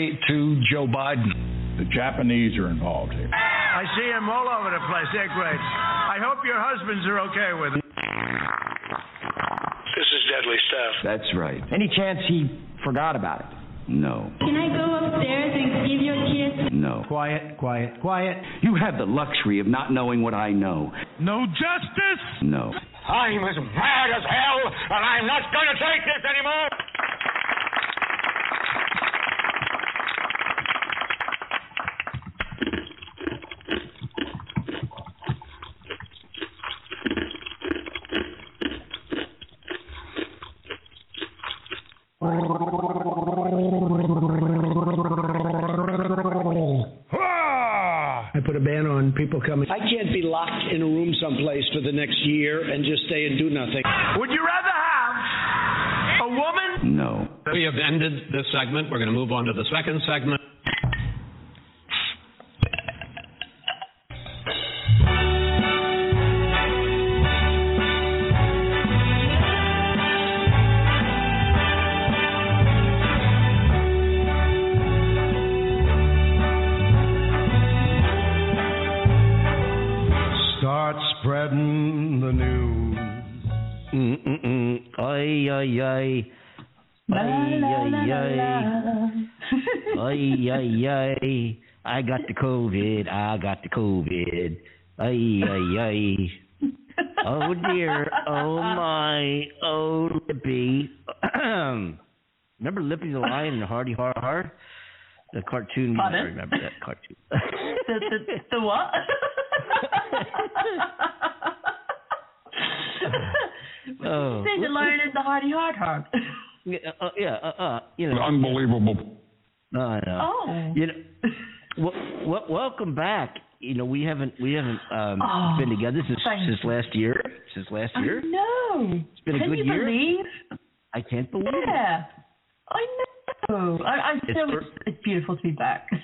you say to Joe Biden? The Japanese are involved here. I see them all over the place. They're great. I hope your husbands are okay with it. This is deadly stuff. That's right. Any chance he forgot about it? No. Can I go upstairs and give you a kiss? No. Quiet, quiet, quiet. You have the luxury of not knowing what I know. No justice? No. I'm as mad as hell, and I'm not going to take this anymore. I put a ban on people coming. I can't be locked in a room someplace for the next year and just stay and do nothing. Would you rather have a woman? No. We have ended this segment. We're going to move on to the second segment. Ay. Ay, ay, ay. I got the COVID. I got the COVID. Ay, ay, ay. Oh dear. Oh my. Oh Lippy. remember Lippy the Lion and the Hardy Har Har? The cartoon. Pardon? I remember that cartoon. the, the, the what? Oh. Say the lion and the hardy hard hard. Yeah, uh, yeah, uh, uh, you know. Unbelievable. I know. Oh. You know, well, well, welcome back. You know, we haven't we haven't um, Oh, been together since since last year. Since last year, know. it's been a Can good you year. believe? I can't believe it. Yeah. I know. I, I It's still, for- it's, it's beautiful to be back.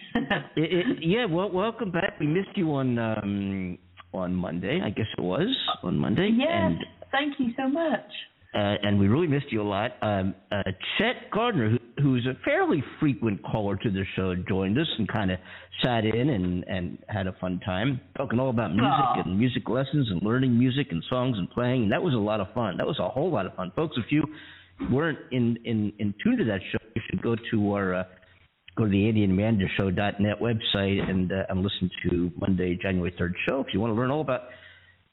It, it, yeah, well, welcome back. We missed you on um, on Monday, I guess it was on Monday, yes. and Thank you so much. Uh, and we really missed you a lot. Um, uh, Chet Gardner, who, who's a fairly frequent caller to the show, joined us and kind of sat in and, and had a fun time talking all about music Aw. and music lessons and learning music and songs and playing. And that was a lot of fun. That was a whole lot of fun, folks. If you weren't in in, in tune to that show, you should go to our uh, go to the AndyAndAmandaShow.net website and uh, and listen to Monday, January third show if you want to learn all about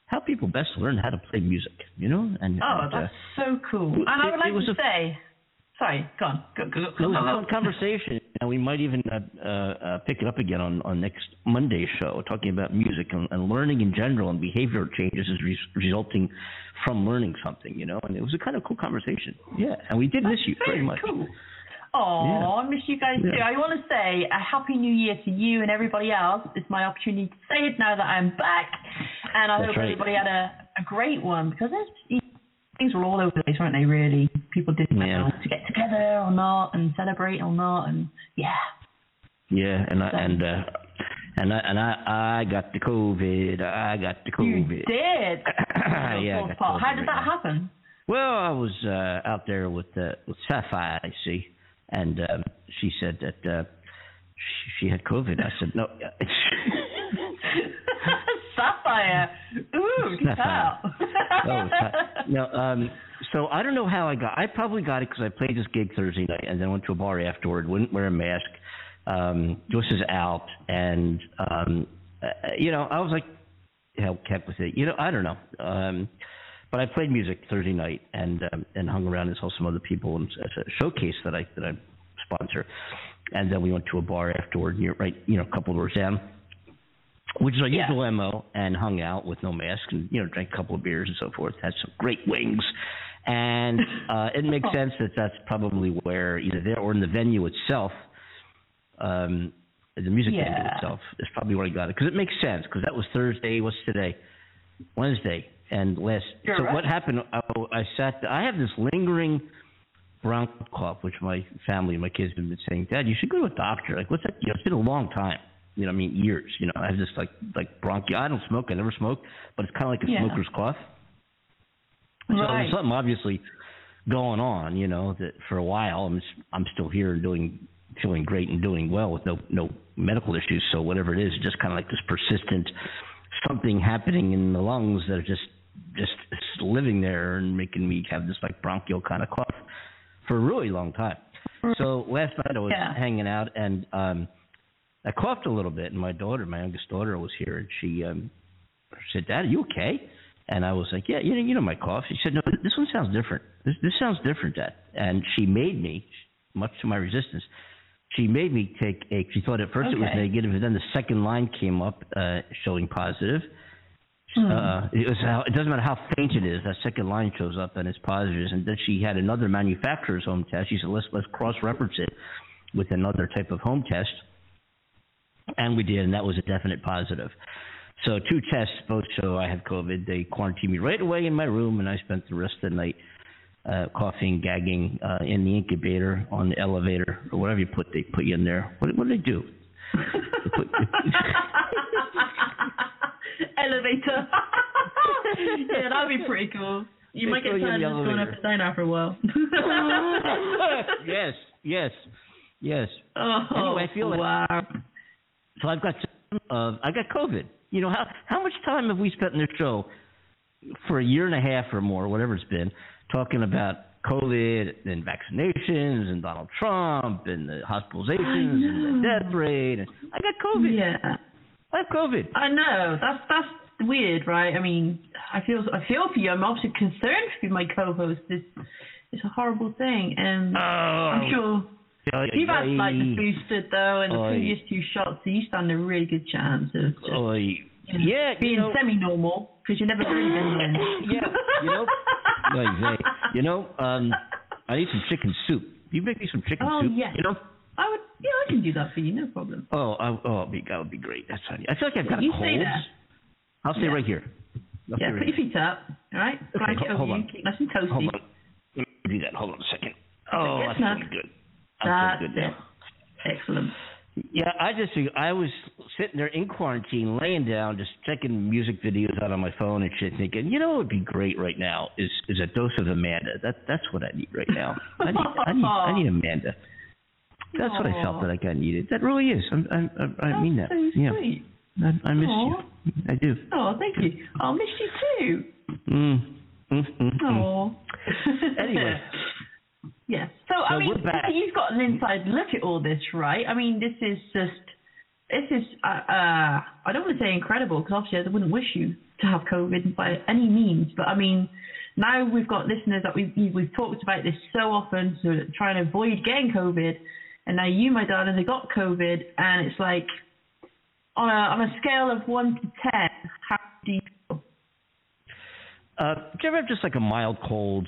how people best learn how to play music. You know, and Oh, and, uh, that's so cool. And I it- would like was to a- say, sorry, go on. Go, go, it go, was a go, fun conversation, and we might even uh, uh, uh, pick it up again on, on next Monday's show, talking about music and, and learning in general and behavioral changes is res- resulting from learning something, you know. And it was a kind of cool conversation. Yeah, and we did miss you very much. Cool. Oh, Yeah. I miss you guys too. I want to say a happy new year to you and everybody else. It's my opportunity to say it now that I'm back, and I That's hope right. everybody had a, a great one because there's, things were all over the place, weren't they? Really, people didn't Yeah. know to get together or not, and celebrate or not, and yeah. Yeah, and I and uh, and I and I I got the COVID. I got the COVID. You did. yeah, I Fourth got part. How did that happen? Well, I was uh, out there with uh, with Sapphire, I see, and um, she said that uh, she, she had COVID. I said no. Sapphire. Ooh, Sapphire. oh, no. Um, so I don't know how I got. I probably got it because I played this gig Thursday night and then went to a bar afterward. Wouldn't wear a mask. Um, this is out, and um, uh, you know, I was like, hell, kept with it. You know, I don't know. Um, but I played music Thursday night and um, and hung around and saw some other people and as a showcase that I that I sponsor. And then we went to a bar afterward, near right, you know, a couple doors down, which is our Yeah. usual mo, and hung out with no mask and you know drank a couple of beers and so forth. Had some great wings, and uh, it makes sense that that's probably where either there or in the venue itself. Um, the music venue itself is probably where I got it because it makes sense because that was Thursday. What's today? Wednesday. And last. So right. what happened? I, I sat. I have this lingering bronch cough, which my family, and my kids have been saying, Dad, you should go to a doctor. Like, what's that? You know, it's been a long time. You know, I mean, years. You know, I have this like like bronchi. I don't smoke. I never smoke, but it's kind of like a Yeah. smoker's cough. So Right. there's something obviously going on. You know, that for a while I'm I'm still here and doing feeling great and doing well with no no medical issues. So whatever it is, just kind of like this persistent something happening in the lungs that are just just living there and making me have this like bronchial kind of cough for a really long time. So last night I was Yeah. hanging out and um I coughed a little bit and my daughter, my youngest daughter was here and she um said, "Dad, are you okay?" And I was like, "Yeah, you know, you know my cough." She said, "No, this one sounds different. This this sounds different, Dad." And she made me, much to my resistance, she made me take a. She thought at first it was negative, and then the second line came up uh, showing positive. Hmm. Uh, it was how, it doesn't matter how faint it is. That second line shows up and it's positive. And then she had another manufacturer's home test. She said, "Let's let's cross reference it with another type of home test." And we did, and that was a definite positive. So two tests both show I have COVID. They quarantined me right away in my room, and I spent the rest of the night uh, coughing, gagging uh, in the incubator, on the elevator, or whatever you put. They put you in there. What, what do they do? They put- Elevator. yeah, that'd be pretty cool. You They might get throw you tired the of just going up elevator. and down after a while. yes, yes, yes. oh, Anyway, I feel like- wow. So I've got uh, I got COVID. You know how how much time have we spent in this show for a year and a half or more, whatever it's been, talking about COVID and vaccinations and Donald Trump and the hospitalizations and the death rate. And I got COVID. Yeah. I have COVID. I know that's that's weird, right? I mean, I feel I feel for you. I'm obviously concerned for my co-host. It's it's a horrible thing, and I'm sure you've had like the boosted though, and the Oy. previous two shots, so you stand a really good chance of just, you know, Yeah, being you know, semi-normal because you never been then. Yeah, you know, Oy you know, um, I need some chicken soup. You make me some chicken Oh, soup. Oh yes. You know. I would, yeah, I can do that for you, no problem. Oh, I, oh, it'd be, that would be great. That's funny. I feel like I've got You a stay there. I'll stay Yeah. right here. I'll Yeah, put right your feet up, all right? Blanket ho- over hold you, on. keep nice and toasty. Hold on. Let me do that. Hold on a second. Oh, that's feeling good. I'm That's feeling good now. Excellent. Yeah, I just I was sitting there in quarantine, laying down, just checking music videos out on my phone and shit, thinking, you know, what would be great right now is is a dose of Amanda. That that's what I need right now. I need I need I need Amanda. That's what I felt that I got needed. That really is. I'm, I'm, I I mean that. So Yeah. I, I miss Aw. you. I do. Oh, thank you. I'll miss you too. Mm. Oh. Anyway. Yes. So, I mean, you've got an inside look at all this, right? I mean, this is just, this is, uh, uh I don't want to say incredible because obviously I wouldn't wish you to have COVID by any means, but I mean, now we've got listeners that we've we've talked about this so often, so trying to avoid getting COVID, and now you, my darling, have got COVID, and it's like on a on a scale of one to ten, how do you feel? Uh, do you ever have just like a mild cold?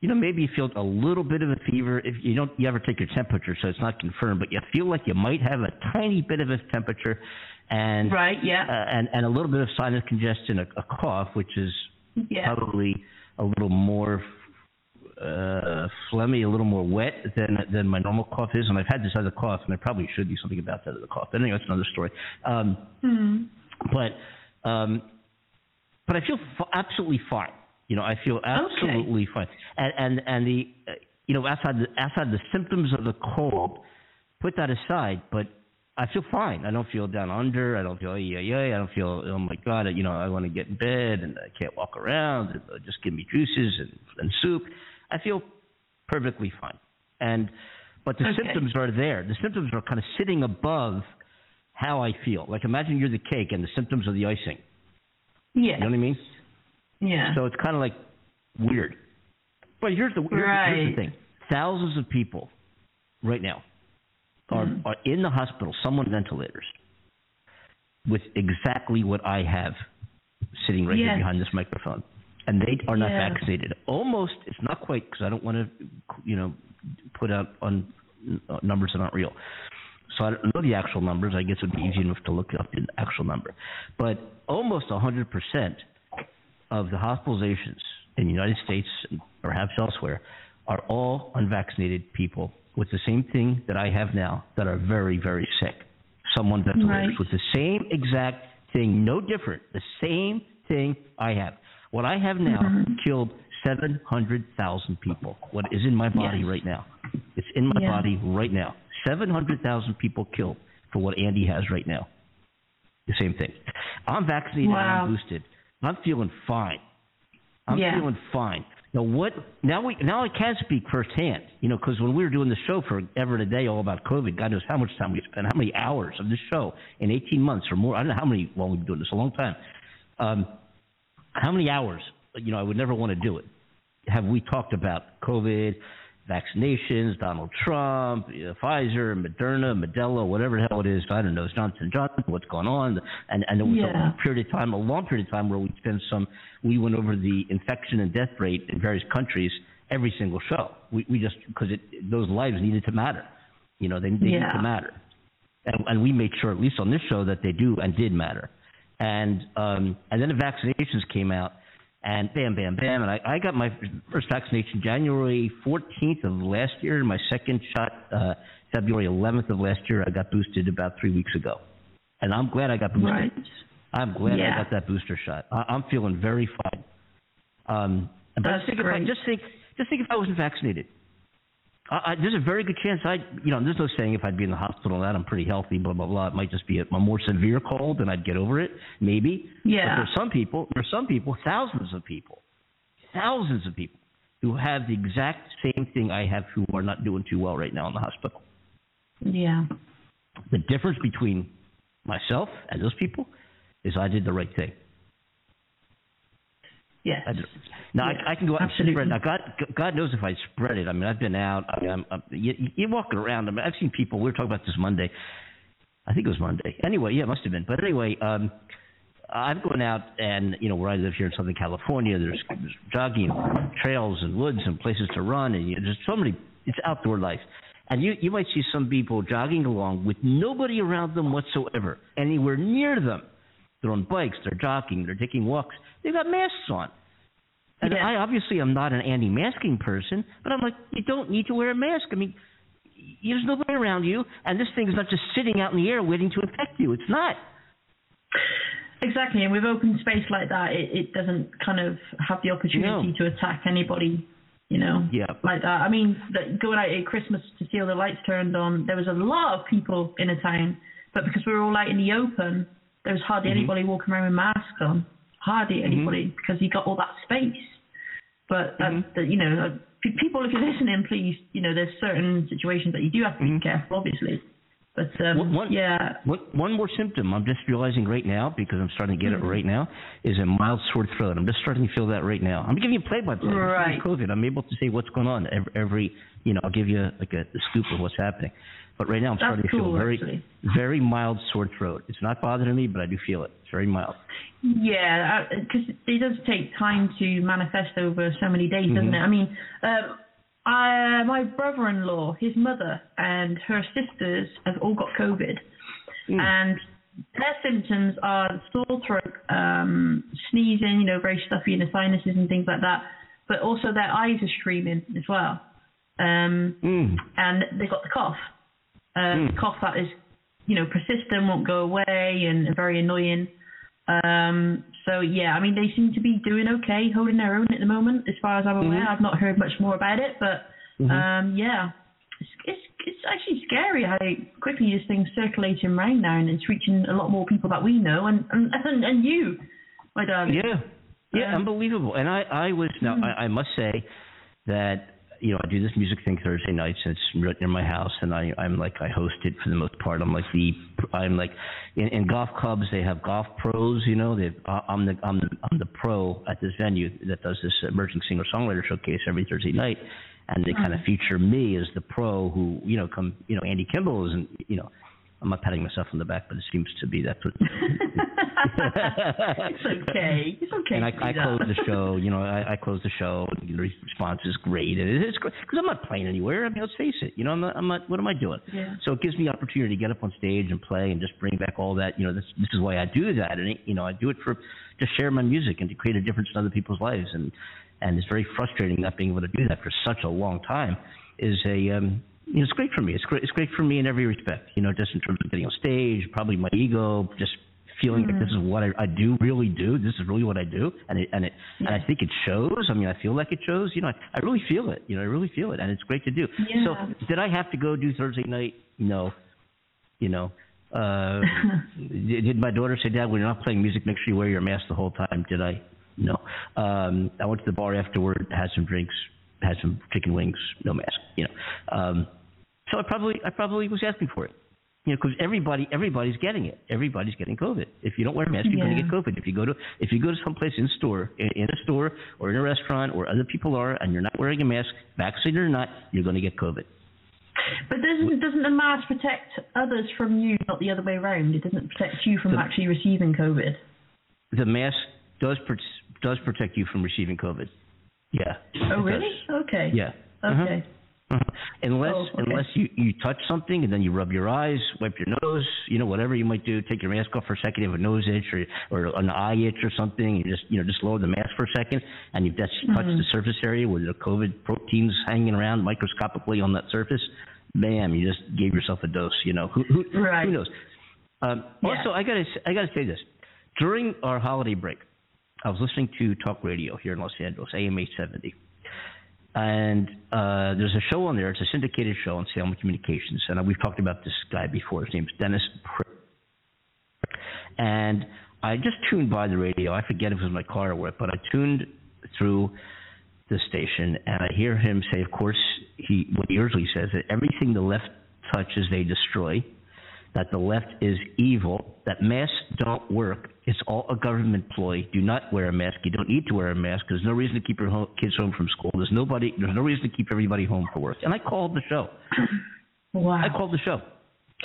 You know, maybe you feel a little bit of a fever. If you don't, you ever take your temperature, so it's not confirmed, but you feel like you might have a tiny bit of a temperature, and Right? Yeah. uh, and and a little bit of sinus congestion, a, a cough, which is yeah. probably a little more uh, phlegmy, a little more wet than than my normal cough is. And I've had this other cough, and I probably should do something about that other cough. But anyway, that's another story. Um, Hmm. but um, but I feel f- absolutely fine. You know, I feel absolutely fine. And and and the uh, you know outside the outside the symptoms of the cold, put that aside. But I feel fine. I don't feel down under. I don't feel yeah yeah. I don't feel oh my god. You know, I want to get in bed and I can't walk around. And, uh, just give me juices and and soup. I feel perfectly fine. And but the Okay. symptoms are there. The symptoms are kind of sitting above how I feel. Like imagine you're the cake and the symptoms are the icing. Yeah. You know what I mean? Yeah. So it's kind of like weird. But here's the here's, the, here's the thing: thousands of people right now are Mm. are in the hospital, some on ventilators, with exactly what I have sitting right here behind this microphone, and they are not Yeah. vaccinated. Almost, it's not quite because I don't want to, you know, put out on uh, numbers that aren't real. So I don't know the actual numbers. I guess it would be easy enough to look up the actual number, but almost 100 percent of the hospitalizations in the United States and perhaps elsewhere are all unvaccinated people with the same thing that I have now that are very, very sick. Some on ventilators Right. with the same exact thing, no different, the same thing I have. What I have now Mhm. killed 700,000 people. What is in my body Yes. right now? It's in my Yeah. body right now. 700,000 people killed for what Andy has right now. The same thing. I'm vaccinated Wow. and I'm boosted. I'm feeling fine. I'm Yeah. feeling fine. Now what? Now we now I can speak firsthand. You know, because when we were doing the show for ever and a day all about COVID, God knows how much time we spent, how many hours of this show in 18 months or more. I don't know how many long we've been doing this, a long time. Um, how many hours? You know, I would never want to do it. Have we talked about COVID, vaccinations, Donald Trump, uh, Pfizer, Moderna, Modelo, whatever the hell it is? I don't know. It's Johnson Johnson. What's going on? And and it was Yeah. a period of time, a long period of time, where we spent some. We went over the infection and death rate in various countries every single show. We we just because it those lives needed to matter. You know, they, they Yeah. to matter and, and we made sure, at least on this show, that they do and did matter. And um, and then the vaccinations came out, and bam, bam, bam, and I, I got my first vaccination January 14th of last year, and my second shot uh, February 11th of last year. I got boosted about three weeks ago, and I'm glad I got boosted. Right. I'm glad Yeah. I got that booster shot. I, I'm feeling very fine. Um, but That's just think if I just think just think if I wasn't vaccinated. I, I, there's a very good chance I, you know, there's no saying if I'd be in the hospital and that I'm pretty healthy, blah blah blah. It might just be a, a more severe cold and I'd get over it, maybe. Yeah. But there's some people, there's some people, thousands of people, thousands of people who have the exact same thing I have who are not doing too well right now in the hospital. Yeah. The difference between myself and those people is I did the right thing. Yes. I Now Yeah, I, I can go out absolutely. and spread. Now God, God knows if I spread it. I mean, I've been out. I mean, I'm, I'm you, you're walking around. I mean, I've seen people. We were talking about this Monday. I think it was Monday. Anyway, yeah, it must have been. But anyway, um, I'm going out and you know where I live here in Southern California. There's, there's jogging trails and woods and places to run, and you know, there's so many. It's outdoor life. And you you might see some people jogging along with nobody around them whatsoever, anywhere near them. They're on bikes, they're jogging, they're taking walks. They've got masks on. And Yeah. I obviously am not an anti-masking person, but I'm like, you don't need to wear a mask. I mean, there's nobody around you, and this thing is not just sitting out in the air waiting to infect you. It's not. Exactly, and with open space like that, it, it doesn't kind of have the opportunity No. to attack anybody, you know, Yeah. like that. I mean, that going out at Christmas to see all the lights turned on, there was a lot of people in a town, but because we were all out in the open, there was hardly Mm-hmm. anybody walking around with masks on, hardly anybody, because you got all that space. But that, Mm-hmm. you know, uh, people, if you're listening, please, you know, there's certain situations that you do have to be careful, obviously. But um, Mm-hmm. One- yeah, One, one more symptom I'm just realizing right now because I'm starting to get it right now is a mild sore throat. I'm just starting to feel that right now. I'm giving you play by play. Right. COVID. I'm able to say what's going on every, every you know, I'll give you like a, a scoop of what's happening. But right now I'm That's starting to feel very, actually. very mild sore throat. It's not bothering me, but I do feel it. It's very mild. Yeah, because it does take time to manifest over so many days, doesn't it? I mean, um, I, my brother-in-law, his mother, and her sisters have all got COVID, and their symptoms are sore throat, um, sneezing, you know, very stuffy in the sinuses and things like that. But also their eyes are streaming as well, um, Mm. and they've got the cough. Uh, Cough that is, you know, persistent, won't go away, and very annoying. Um, so yeah, I mean they seem to be doing okay, holding their own at the moment, as far as I'm aware. I've not heard much more about it, but um, yeah, it's, it's it's actually scary how quickly this thing's circulating around now, and it's reaching a lot more people that we know, and and and, and you, my darling. Yeah, yeah, Um, unbelievable. And I, I was now, I, I must say that you know I do this music thing Thursday nights, and it's right near my house, and I, I'm like I host it for the most part. I'm like the, I'm like in, in golf clubs they have golf pros, you know. They, I'm the, I'm the, I'm the pro at this venue that does this emerging singer songwriter showcase every Thursday night, and they kind of mm-hmm. feature me as the pro who, you know, come, you know, Andy Kimbel isn't, you know. I'm not patting myself on the back, but it seems to be that's what it's okay. It's okay. and I, I close the show. You know, I, I close the show. And the response is great, and it's great because I'm not playing anywhere. I mean, let's face it. You know, I'm not. I'm not. What am I doing? Yeah. So it gives me opportunity to get up on stage and play and just bring back all that. You know, this this is why I do that, and it, you know, I do it for to share my music and to create a difference in other people's lives, and and it's very frustrating not being able to do that for such a long time. Is a um, you know, it's great for me. It's great. It's great for me in every respect. You know, just in terms of getting on stage, probably my ego, just feeling Mm-hmm. that this is what I, I do really do. This is really what I do, and it and it and I think it shows. I mean, I feel like it shows. You know, I, I really feel it. You know, I really feel it, and it's great to do. Yeah. So, did I have to go do Thursday night? No. You know, uh, did, did my daughter say, Dad, when you're not playing music, make sure you wear your mask the whole time? Did I? No. Um, I went to the bar afterward, had some drinks, had some chicken wings, no mask. You know, um, so I probably I probably was asking for it. You know, because everybody everybody's getting it. Everybody's getting COVID. If you don't wear a mask, you're going to get COVID. If you go to if you go to someplace in store in, in a store or in a restaurant where other people are and you're not wearing a mask, vaccinated or not, you're going to get COVID. But doesn't doesn't the mask protect others from you, not the other way around? It doesn't protect you from The- actually receiving COVID. The mask does does protect you from receiving COVID. Yeah. Oh really? does. Okay. Yeah. Okay. Uh-huh. Unless Oh, okay. unless you you touch something and then you rub your eyes, wipe your nose, you know whatever you might do, take your mask off for a second, you have a nose itch or or an eye itch or something, you just you know just lower the mask for a second and you just touch Mm-hmm. the surface area with the COVID proteins hanging around microscopically on that surface, bam, you just gave yourself a dose. You know who who, Right. who knows? Um, Yeah. Also, I gotta I gotta say this during our holiday break, I was listening to talk radio here in Los Angeles, AM 870 and uh, there's a show on there. It's a syndicated show on Salem Communications, and we've talked about this guy before. His name's Dennis. Pr- and I just tuned by the radio. I forget if it was my car or what, but I tuned through the station, and I hear him say, of course, he what he usually says that everything the left touches they destroy. That the left is evil. That masks don't work. It's all a government ploy. Do not wear a mask. You don't need to wear a mask. There's no reason to keep your home, kids home from school. There's nobody. There's no reason to keep everybody home for work. And I called the show. Wow. I called the show.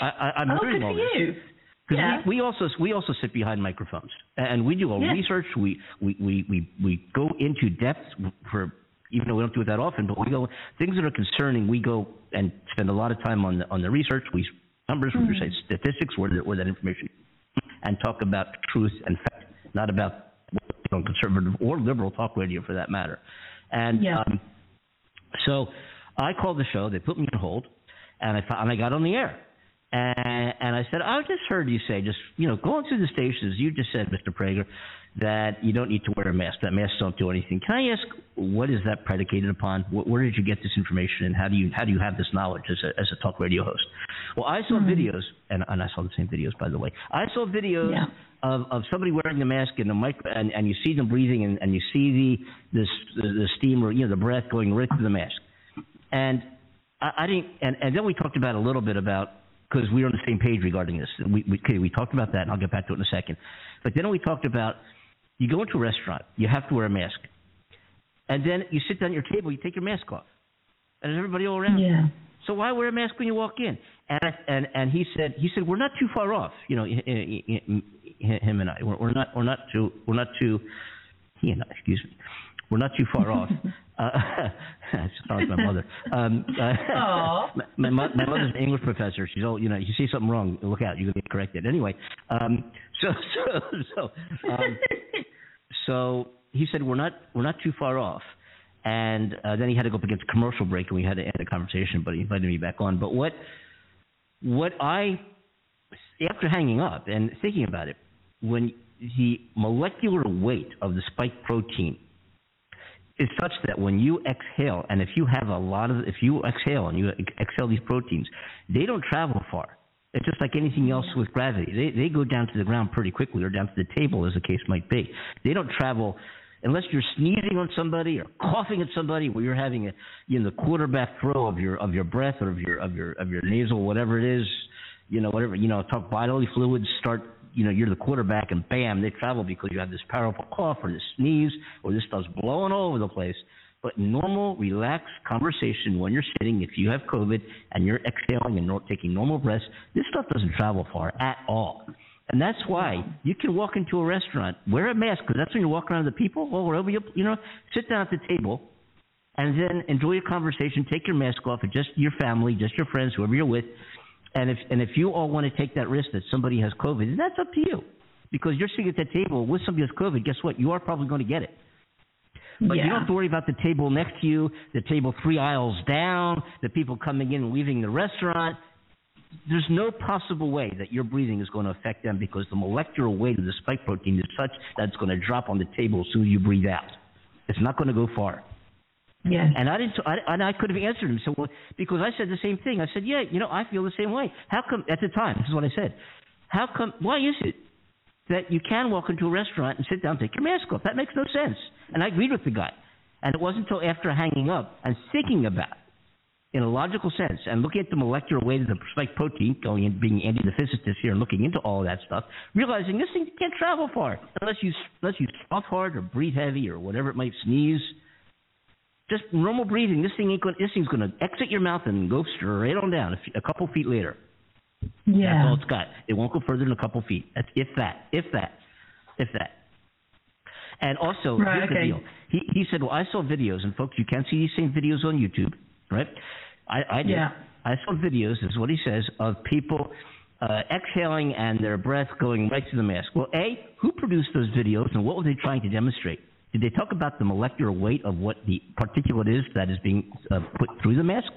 I, I, I'm oh, hearing all this. you. Because Yeah. we, we also we also sit behind microphones and we do our Yeah. research. We, we, we, we, we go into depth for even though we don't do it that often, but we go things that are concerning. We go and spend a lot of time on the on the research. We numbers, we say statistics, where that, where that information, and talk about truth and fact, not about conservative or liberal talk radio for that matter. And Yeah. um, so I called the show. They put me on hold, and I and I got on the air. And, and I said, I just heard you say, just you know, going through the stations, you just said, Mr. Prager, that you don't need to wear a mask. That masks don't do anything. Can I ask, what is that predicated upon? Where, did you get this information, and how do you how do you have this knowledge as a as a talk radio host? Well, I saw mm-hmm. videos, and, and I saw the same videos, by the way. I saw videos Yeah. of, of somebody wearing the mask and the mic, and, and you see them breathing, and, and you see the this the, the steam or you know the breath going right through the mask. And I, I didn't, and, and then we talked about a little bit about because we're on the same page regarding this. We, we okay, we talked about that, and I'll get back to it in a second. But then we talked about you go into a restaurant, you have to wear a mask, and then you sit down at your table, you take your mask off, and there's everybody all around. Yeah. So why wear a mask when you walk in? And I, and and he said he said we're not too far off. You know, him and I we're, we're not we're not too we're not too he and I excuse me we're not too far off. Uh, that sounds like my mother. Um, uh, my, my, my mother's an English professor. She's all you know. You see something wrong, look out. You're gonna get corrected. Anyway, um, so so so um, so he said we're not we're not too far off. And uh, then he had to go up against a commercial break, and we had to end the conversation. But he invited me back on. But what what I after hanging up and thinking about it, when the molecular weight of the spike protein is such that when you exhale, and if you have a lot of, if you exhale and you exhale these proteins, they don't travel far. It's just like anything else with gravity. They they go down to the ground pretty quickly, or down to the table, as the case might be. They don't travel unless you're sneezing on somebody or coughing at somebody, where you're having a, you know, the quarterback throw of your of your breath or of your of your of your nasal, whatever it is, you know, whatever you know, talk bodily fluids start you know, you're the quarterback and bam, they travel because you have this powerful cough or this sneeze or this stuff's blowing all over the place. But normal, relaxed conversation when you're sitting, if you have COVID and you're exhaling and taking normal breaths, this stuff doesn't travel far at all. And that's why you can walk into a restaurant, wear a mask, because that's when you're walking around the people, or wherever you, you know, sit down at the table, and then enjoy your conversation. Take your mask off, and just your family, just your friends, whoever you're with. And if and if you all want to take that risk that somebody has COVID, then that's up to you, because you're sitting at that table with somebody who has COVID. Guess what? You are probably going to get it. But you don't have to worry about the table next to you, the table three aisles down, the people coming in and leaving the restaurant. there's no possible way that your breathing is going to affect them because the molecular weight of the spike protein is such that it's going to drop on the table as soon as you breathe out. It's not going to go far. Yeah. And I didn't. I, and I could have answered him. So because I said the same thing. I said, yeah, you know, I feel the same way. How come at the time? This is what I said. How come? Why is it that you can walk into a restaurant and sit down, and take your mask off? That makes no sense. And I agreed with the guy. And it wasn't until after hanging up and thinking about, in a logical sense, and looking at the molecular weight of the spike protein, going and being Andy the physicist here and looking into all of that stuff, realizing this thing can't travel far unless you unless you cough hard or breathe heavy or whatever it might sneeze just normal breathing. This thing ain't going. This thing's going to exit your mouth and go straight on down a, few, a couple feet later. Yeah. That's all it's got. It won't go further than a couple feet. That's if that, if that, if that. And also, Right, here's the deal. He he said, well, I saw videos, and folks, you can see these same videos on YouTube, right? I I did. Yeah. I saw videos. Is what he says of people. Uh, exhaling and their breath going right to the mask. Well, A, who produced those videos and what were they trying to demonstrate? Did they talk about the molecular weight of what the particulate is that is being uh, put through the mask?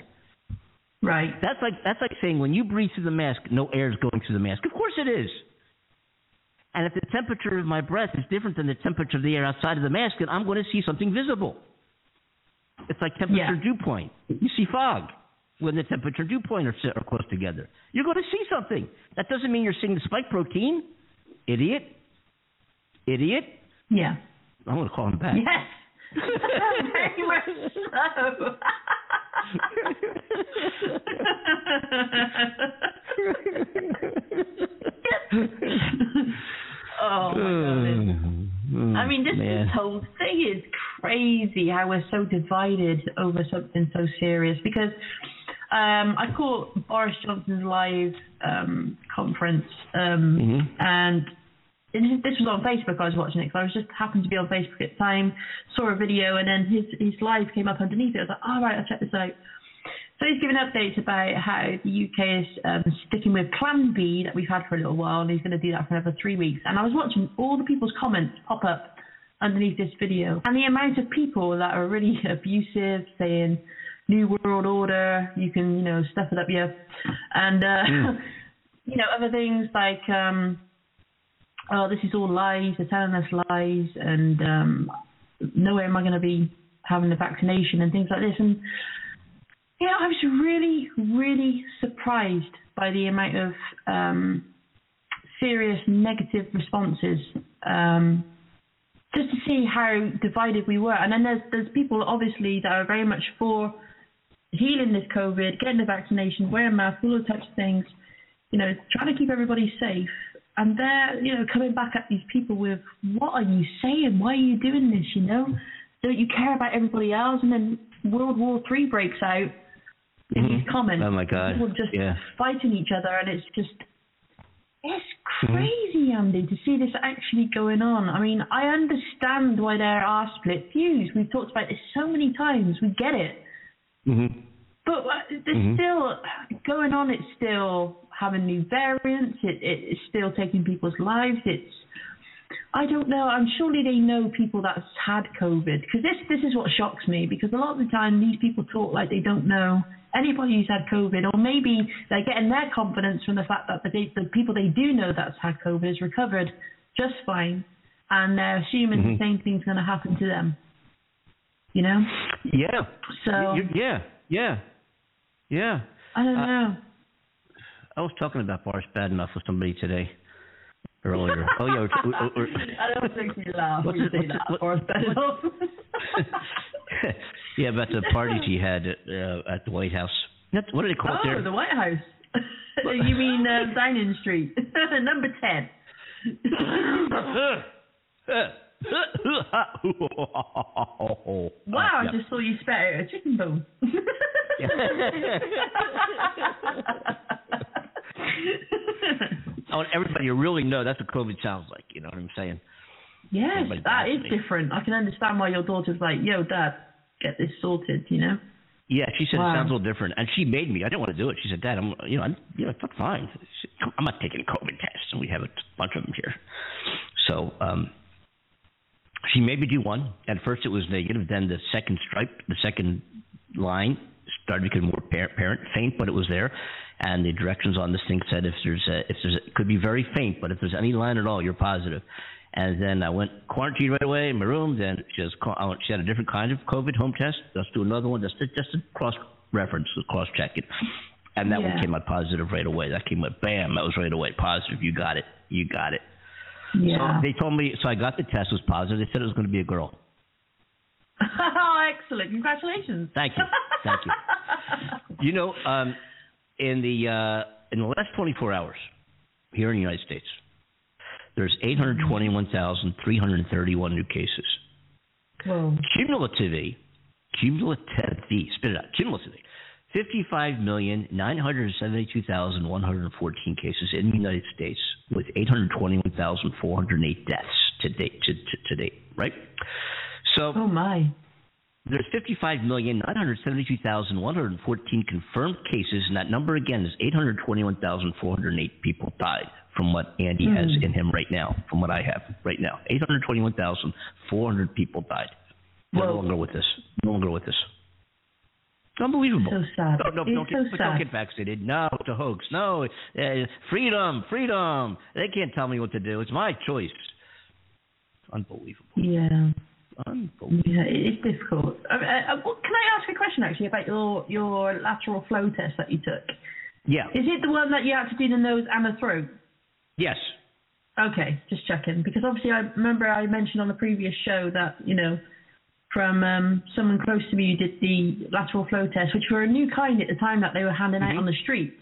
Right. That's like that's like saying when you breathe through the mask, no air is going through the mask. Of course it is. And if the temperature of my breath is different than the temperature of the air outside of the mask, then I'm going to see something visible. It's like temperature Yeah. dew point. You see fog when the temperature dew point are, are close together. You're going to see something. That doesn't mean you're seeing the spike protein. Idiot. Idiot. Yeah. I'm going to call him back. Yes. Very much so. oh my goodness. I mean, this, this whole thing is crazy how we're so divided over something so serious. Because um, I caught Boris Johnson's live um, conference, um, Mhm. and and this was on Facebook. I was watching it because I was just happened to be on Facebook at the time. Saw a video, and then his his live came up underneath it. I was like, all right, I'll check this out. So he's giving updates about how the UK is um, sticking with Plan B that we've had for a little while, and he's going to do that for another three weeks. And I was watching all the people's comments pop up underneath this video, and the amount of people that are really abusive, saying "New World Order," you can, you know, stuff it up, yeah, and uh, you know, other things like, um, "Oh, this is all lies. They're telling us lies," and um, nowhere am I going to be having the vaccination and things like this, and know, I was really, really surprised by the amount of um, serious negative responses. Um, just to see how divided we were, and then there's there's people obviously that are very much for healing this COVID, getting the vaccination, wearing masks, all those types of things. You know, trying to keep everybody safe, and they're you know coming back at these people with, "What are you saying? Why are you doing this? You know, don't you care about everybody else?" And then World War Three breaks out in Mhm. these comments. Oh, my God. People just Yeah. fighting each other, and it's just it's Mm-hmm. crazy, Andy, to see this actually going on. I mean, I understand why there are split views. We've talked about this so many times. We get it. Mm-hmm. But uh, there's Mhm. still going on. It's still having new variants. It, it, it's still taking people's lives. It's I don't know. I'm surely they know people that's had COVID because this this is what shocks me because a lot of the time these people talk like they don't know anybody who's had COVID or maybe they're getting their confidence from the fact that the, the people they do know that's had COVID has recovered just fine and they're assuming Mhm. the same thing's going to happen to them. You know? Yeah. So You- yeah. Yeah. Yeah. I don't uh, know. I was talking about Boris bad enough with somebody today earlier. oh yeah. We're, we're, we're, I don't think you laugh What's when you say that. or it's better off. yeah, about the parties he had at, uh, at the White House. That's, what do they call it Oh, there? the White House. you mean uh, Downing Street, number ten. wow, I just saw you spit out a chicken bone. I want everybody to really know that's what COVID sounds like. You know what I'm saying? yes, that is vaccinated. different. I can understand why your daughter's like, "Yo, Dad, get this sorted," you know. Yeah, she said Wow. it sounds a little different, and she made me. I didn't want to do it. She said, "Dad, I'm, you know, I'm, you know, it's fine. I'm not taking COVID tests, and we have a bunch of them here." So, um, she made me do one. At first, it was negative. Then the second stripe, the second line, started becoming more par- apparent, faint, but it was there. And the directions on this thing said if there's a, if there's a, it could be very faint, but if there's any line at all, you're positive. And then I went quarantined right away in my room. Then she has ca- I went- she had a different kind of COVID home test. Let's do another one just just to cross reference, cross check it. And that Yeah. one came out positive right away. That came out bam. That was right away positive. You got it. You got it. Yeah. So they told me. So I got the test. It was positive. They said it was going to be a girl. oh, excellent! Congratulations. Thank you. Thank you. You know, um, in the uh, in the last 24 hours here in the United States, there's 821,331 new cases. Whoa. Cumulatively, cumulatively, spit it out, cumulatively, 55,972,114 cases in the United States with 821,408 deaths to date, to, to, to date, right? So Oh my. There's 55,972,114 confirmed cases, and that number again is 821,408 people died from what Andy has Hmm. in him right now, from what I have right now. 821,400 people died. No Whoa. longer with this. No longer with this. Unbelievable. So sad. No, no, It's don't, so get, but don't get vaccinated. No, it's a hoax. No, uh, freedom, freedom. They can't tell me what to do. It's my choice. Unbelievable. Yeah. Yeah, it's difficult. Uh, uh, well, can I ask a question actually about your your lateral flow test that you took? Yeah. Is it the one that you had to do the nose and the throat? Yes. Okay, just checking because obviously I remember I mentioned on the previous show that you know from um, someone close to me who did the lateral flow test, which were a new kind at the time that they were handing out on the streets,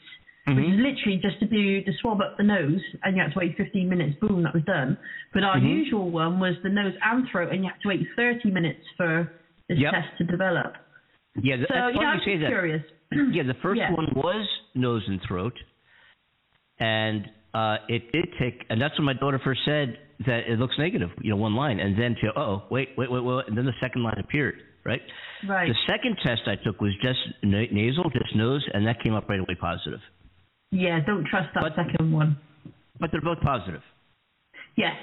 which is literally just to do the swab up the nose and you had to wait 15 minutes. Boom, that was done. But our usual one was the nose and throat, and you had to wait 30 minutes for this Yep. test to develop. Yeah, So that's funny I'm you say that. curious. Yeah, the first Yeah. one was nose and throat, and uh, it did take, and that's when my daughter first said that it looks negative, you know, one line, and then to oh wait wait wait wait, and then the second line appeared, right? Right. The second test I took was just na- nasal, just nose, and that came up right away positive. Yeah, don't trust that But- second one. But they're both positive. Yes,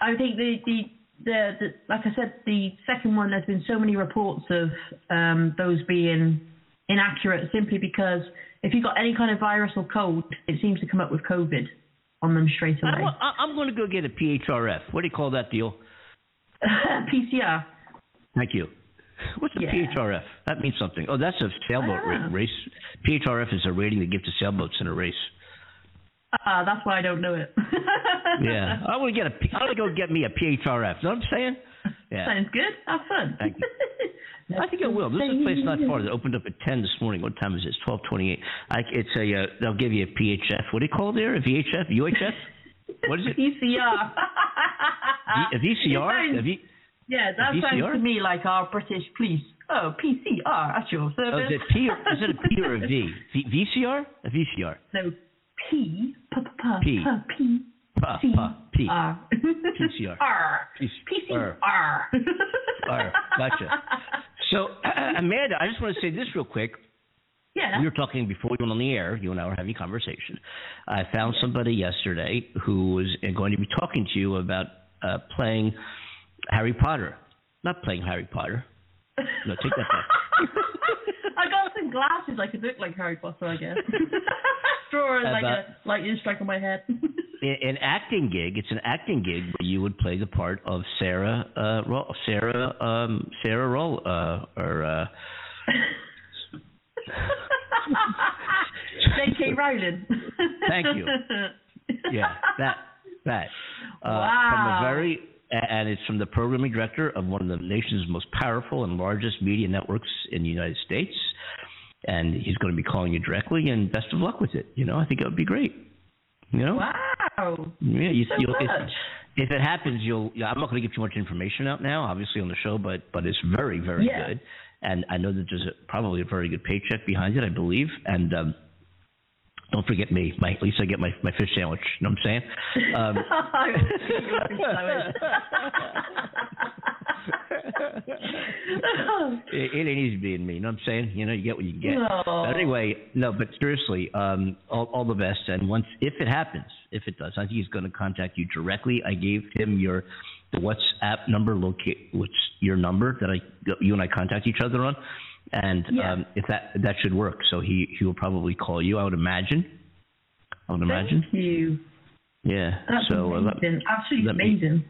I think the, the the the like I said, the second one. There's been so many reports of um, those being inaccurate simply because if you've got any kind of virus or cold, it seems to come up with COVID on them straight away. I, I'm going to go get a PHRF. What do you call that deal? PCR. Thank you. What's a Yeah. PHRF? That means something. Oh, that's a sailboat Ah. race. PHRF is a rating they give to sailboats in a race. Ah, that's why I don't know it. Yeah, I want to get a. P- I want to go get me a PHRF. Know what I'm saying? Yeah, Sounds good. Have fun. Thank you. I think I will. This is a place not far that opened up at ten this morning. What time is it? It's twelve twenty-eight. I, it's a. Uh, they'll give you a PHF. What do you call it there? A VHF? UHF? What is it? ECR. V- a VCR? It sounds- yeah, that sounds to me like our British police. Oh, PCR at your service. oh, is it P? Or, is it a P or a V? v VCR? A VCR? No, P, P, P, P. P, P, Pa, C, pa, P. R. PCR. R. P- PCR. R. R. Gotcha. So, Amanda, I just want to say this real quick. Yeah. We were talking before we went on the air. You and I were having a conversation. I found somebody yesterday who was going to be talking to you about uh, playing Harry Potter. Not playing Harry Potter. No, take that back. I got some glasses. I could look like Harry Potter, I guess. Draw like a lightning strike on my head. An acting gig. It's an acting gig where you would play the part of Sarah, uh, Sarah, um, Sarah Roll, uh, or uh, J.K. Rowling. Thank you. yeah, that that uh, Wow. from a very and it's from the programming director of one of the nation's most powerful and largest media networks in the United States, and he's going to be calling you directly. And best of luck with it. You know, I think it would be great. You know, wow. yeah, you, So you'll, if, much. if it happens, you'll. Yeah, I'm not going to give too much information out now, obviously on the show, but but it's very very Yeah. good, and I know that there's a, probably a very good paycheck behind it. I believe, and. um don't forget me. My, at least I get my, my fish sandwich. You know what I'm saying? Um, I will see your fish sandwich. it, it ain't easy being me. You know what I'm saying? You know, you get what you get. No. But anyway, no, but seriously, um, all, all the best. And once, if it happens, if it does, I think he's going to contact you directly. I gave him your the WhatsApp number, locate, which your number that I, you and I contact each other on. And Yeah. um, if that that should work, so he he will probably call you. I would imagine. I would imagine. Thank you. Yeah. That's so uh, amazing. Absolutely let me- amazing.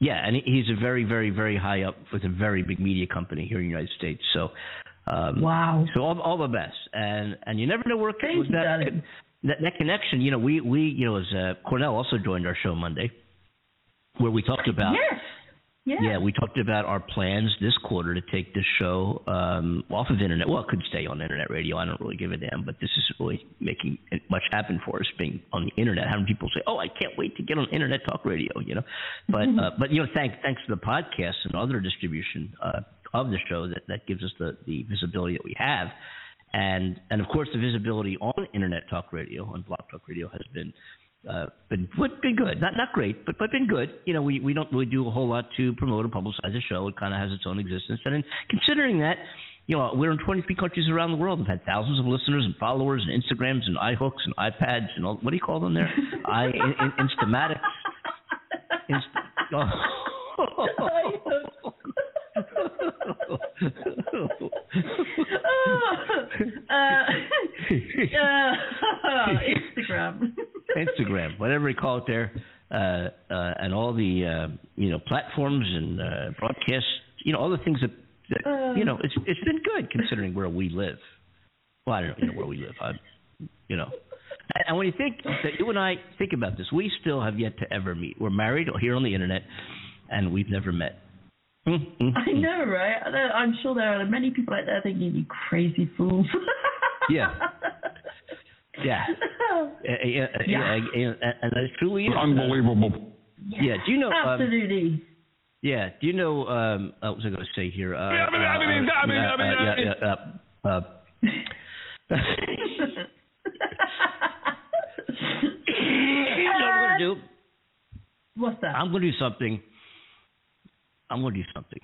yeah, and he's a very, very, very high up with a very big media company here in the United States. So, um, Wow. So all, all the best, and and you never know where Thank with that, that that connection. You know, we we you know as uh, Cornell also joined our show Monday, where we talked about Yes. Yes. yeah we talked about our plans this quarter to take this show um, off of internet. Well, it could stay on internet radio. I don't really give a damn, but this is really making much happen for us being on the internet. Having people say, "Oh, I can't wait to get on internet talk radio," you know. But uh, but you know, thanks thanks to the podcast and other distribution uh, of the show that that gives us the the visibility that we have. And and of course, the visibility on internet talk radio, on Blog Talk Radio, has been uh, been been good. Not not great, but but been good. You know, we we don't really do a whole lot to promote or publicize the show. It kind of has its own existence. And in, considering that, you know, we're in 23 countries around the world. We've had thousands of listeners and followers and Instagrams and iHooks and iPads and all. What do you call them there? I in, in, Instamatics. Inst- uh, uh, Instagram. Instagram, whatever you call it there, uh, uh, and all the uh, you know platforms and uh, broadcasts, you know all the things that, that you know it's it's been good considering where we live. Well, I don't know where we live. I, you know, and, and when you think that you and I think about this, we still have yet to ever meet. We're married here on the internet, and we've never met. Mm-hmm. I know, right? I know- I'm sure there are many people out there thinking you crazy fool. Yeah. Yeah. Uh, yeah, uh, yeah, yeah, and and it truly is. Unbelievable. Yeah. Do you know? Um, Absolutely. Yeah. Do you know? Um, uh, what was I going to say here? Uh, Yeah, I mean, I mean, uh, I mean, I mean, uh, I mean, yeah, yeah, uh, uh, you know what I'm going to do? What's that? I'm going to do something. I'm going to do something.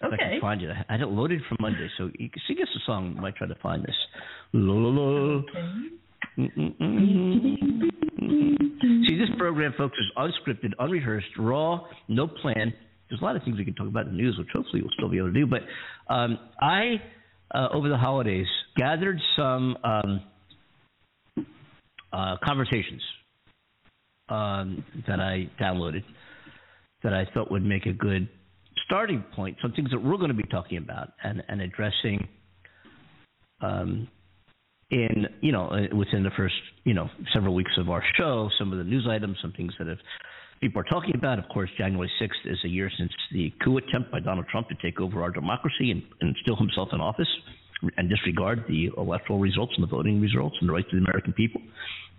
If I okay. can find it. I had it loaded from Monday, so you can sing us a song. I might try to find this. La, la, la. Mm-mm-mm. See, this program, folks, is unscripted, unrehearsed, raw, no plan. There's a lot of things we can talk about in the news, which hopefully we'll still be able to do. But um, I, uh, over the holidays, gathered some um, uh, conversations um, that I downloaded that I thought would make a good starting point. Some things that we're going to be talking about and, and addressing um, in you know uh, within the first you know several weeks of our show. Some of the news items, some things that have people are talking about. Of course, January 6th is a year since the coup attempt by Donald Trump to take over our democracy and, and himself in office and disregard the electoral results and the voting results and the rights of the American people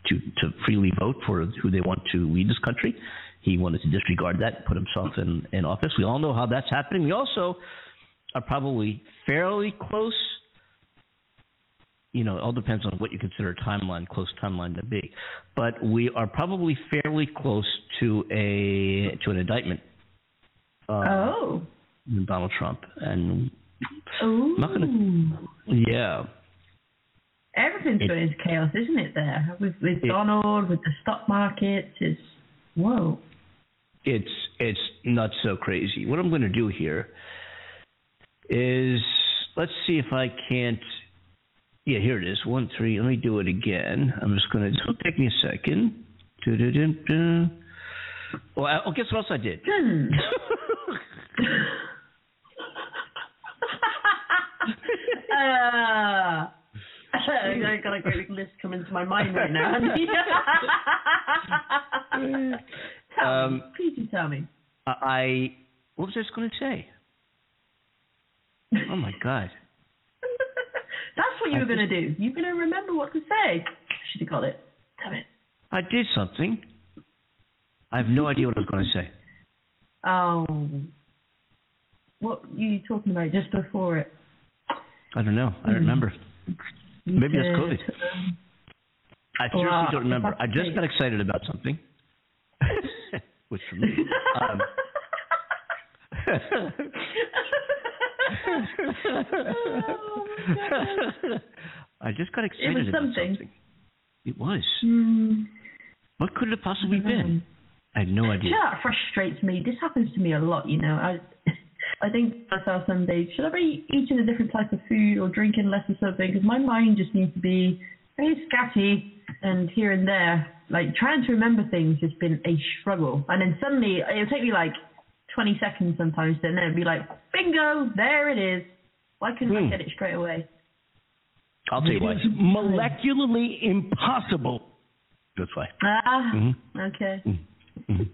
to, to freely vote for who they want to lead this country. He wanted to disregard that and put himself in, in office. We all know how that's happening. We also are probably fairly close. You know, it all depends on what you consider a timeline, close timeline to be. But we are probably fairly close to a to an indictment. Uh, oh. Donald Trump, and Ooh. Not gonna. Yeah, Everything's It- going into chaos, isn't it? There with with It- Donald, with the stock market, is whoa. It's it's not so crazy. What I'm going to do here is let's see if I can't. Yeah, here it is. One three. Let me do it again. I'm just going to. It'll take me a second. Well, I, oh, guess what else I did? Hmm. uh, I got a great list coming to my mind right now. tell Um, me, please do tell me. I what was I just going to say? Oh my God. That's what you I were going to do. You're going to remember what to say. Should have got it. Damn it. I did something. I have no idea what I was going to say. Oh. What were you talking about just before it? I don't know. I don't remember. You Maybe that's said, COVID. I seriously don't remember. I just got excited about something. Which for me. Um, I just got excited It was about something. It was. Hmm. What could it have possibly I been? I had no idea. Yeah, that frustrates me. This happens to me a lot, you know. I I think to myself some days, should I be eating a different type of food or drinking less of something? Because my mind just needs to be very scatty and here and there. Like trying to remember things has been a struggle. And then suddenly it'll take me like 20 seconds sometimes, and then it'll be like, bingo, there it is. Why couldn't I Hmm. get it straight away? I'll tell you why. molecularly impossible. That's why. Ah, Mhm. okay. Mhm.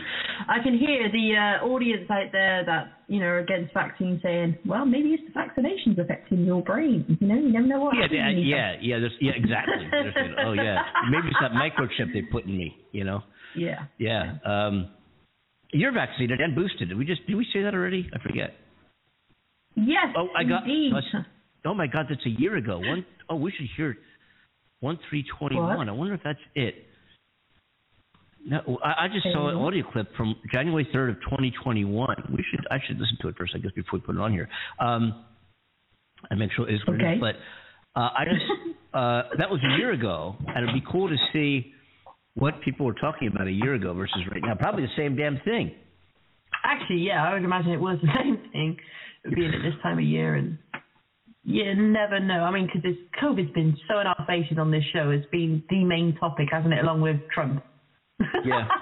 I can hear the uh, audience out there that you know are against vaccines saying, "Well, maybe it's the vaccinations affecting your brain." You know, you never know what. Yeah, happens yeah, yeah, yeah. There's, yeah, exactly. Saying, oh yeah, maybe it's that microchip they put in me. You know. yeah. Yeah. Um, you're vaccinated and boosted. Did we just did we say that already? I forget. Yes. Oh, I got. Indeed. Oh my God, that's a year ago. One oh we should hear one three twenty one. I wonder if that's it. No, I, I just saw an audio clip from January third of twenty twenty one. We should I should listen to it first, I guess, before we put it on here. Um, and make sure it is it Okay. is. But uh, I just uh, that was a year ago, and it'd be cool to see what people were talking about a year ago versus right now. Probably the same damn thing. Actually, yeah, I would imagine it was the same thing, being at this time of year, and you never know. I mean, because COVID's been so in our faces on this show. It's been the main topic, hasn't it, along with Trump? Yeah.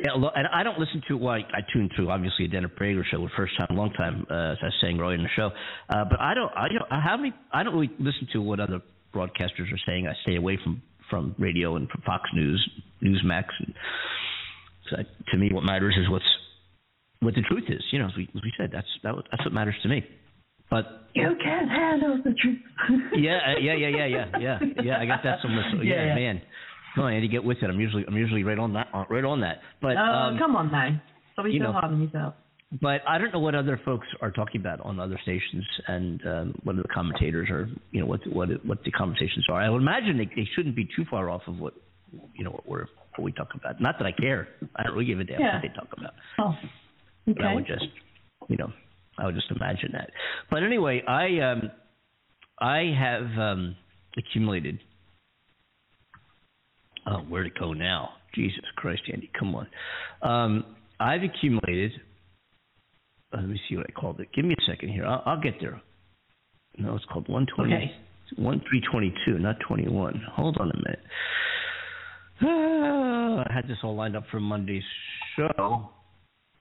Yeah, and I don't listen to well, I, I tune to obviously a Dennis Prager show, the first time, long time, uh, as I was saying earlier in the show. Uh, but I don't, I don't, how many? I don't really listen to what other broadcasters are saying. I stay away from from radio and from Fox News, Newsmax. And so I- to me, what matters is what's what the truth is. You know, as we as we said, that's that, that's what matters to me. But You can't handle the truth. yeah, uh, yeah, yeah, yeah, yeah, yeah, yeah. I got that somewhere. So, yeah, Yeah, yeah. man. Come on, to get with it. I'm usually I'm usually right on that, uh, right on that. But oh, um, come on now. Being you so know. hard on yourself. but I don't know what other folks are talking about on other stations and um, what the commentators are, you know, what what what the conversations are. I would imagine they, they shouldn't be too far off of what you know what we're what we talk about. Not that I care. I don't really give a damn Yeah. what they talk about. Oh, But I would just, you know, I would just imagine that. But anyway, I um, I have um, accumulated. Oh, where to go now? Jesus Christ, Andy, come on. Um, I've accumulated. uh, let me see what I called it. Give me a second here. I'll, I'll get there. No, it's called 120. Okay. 1322, not 21. Hold on a minute. Ah, I had this all lined up for Monday's show,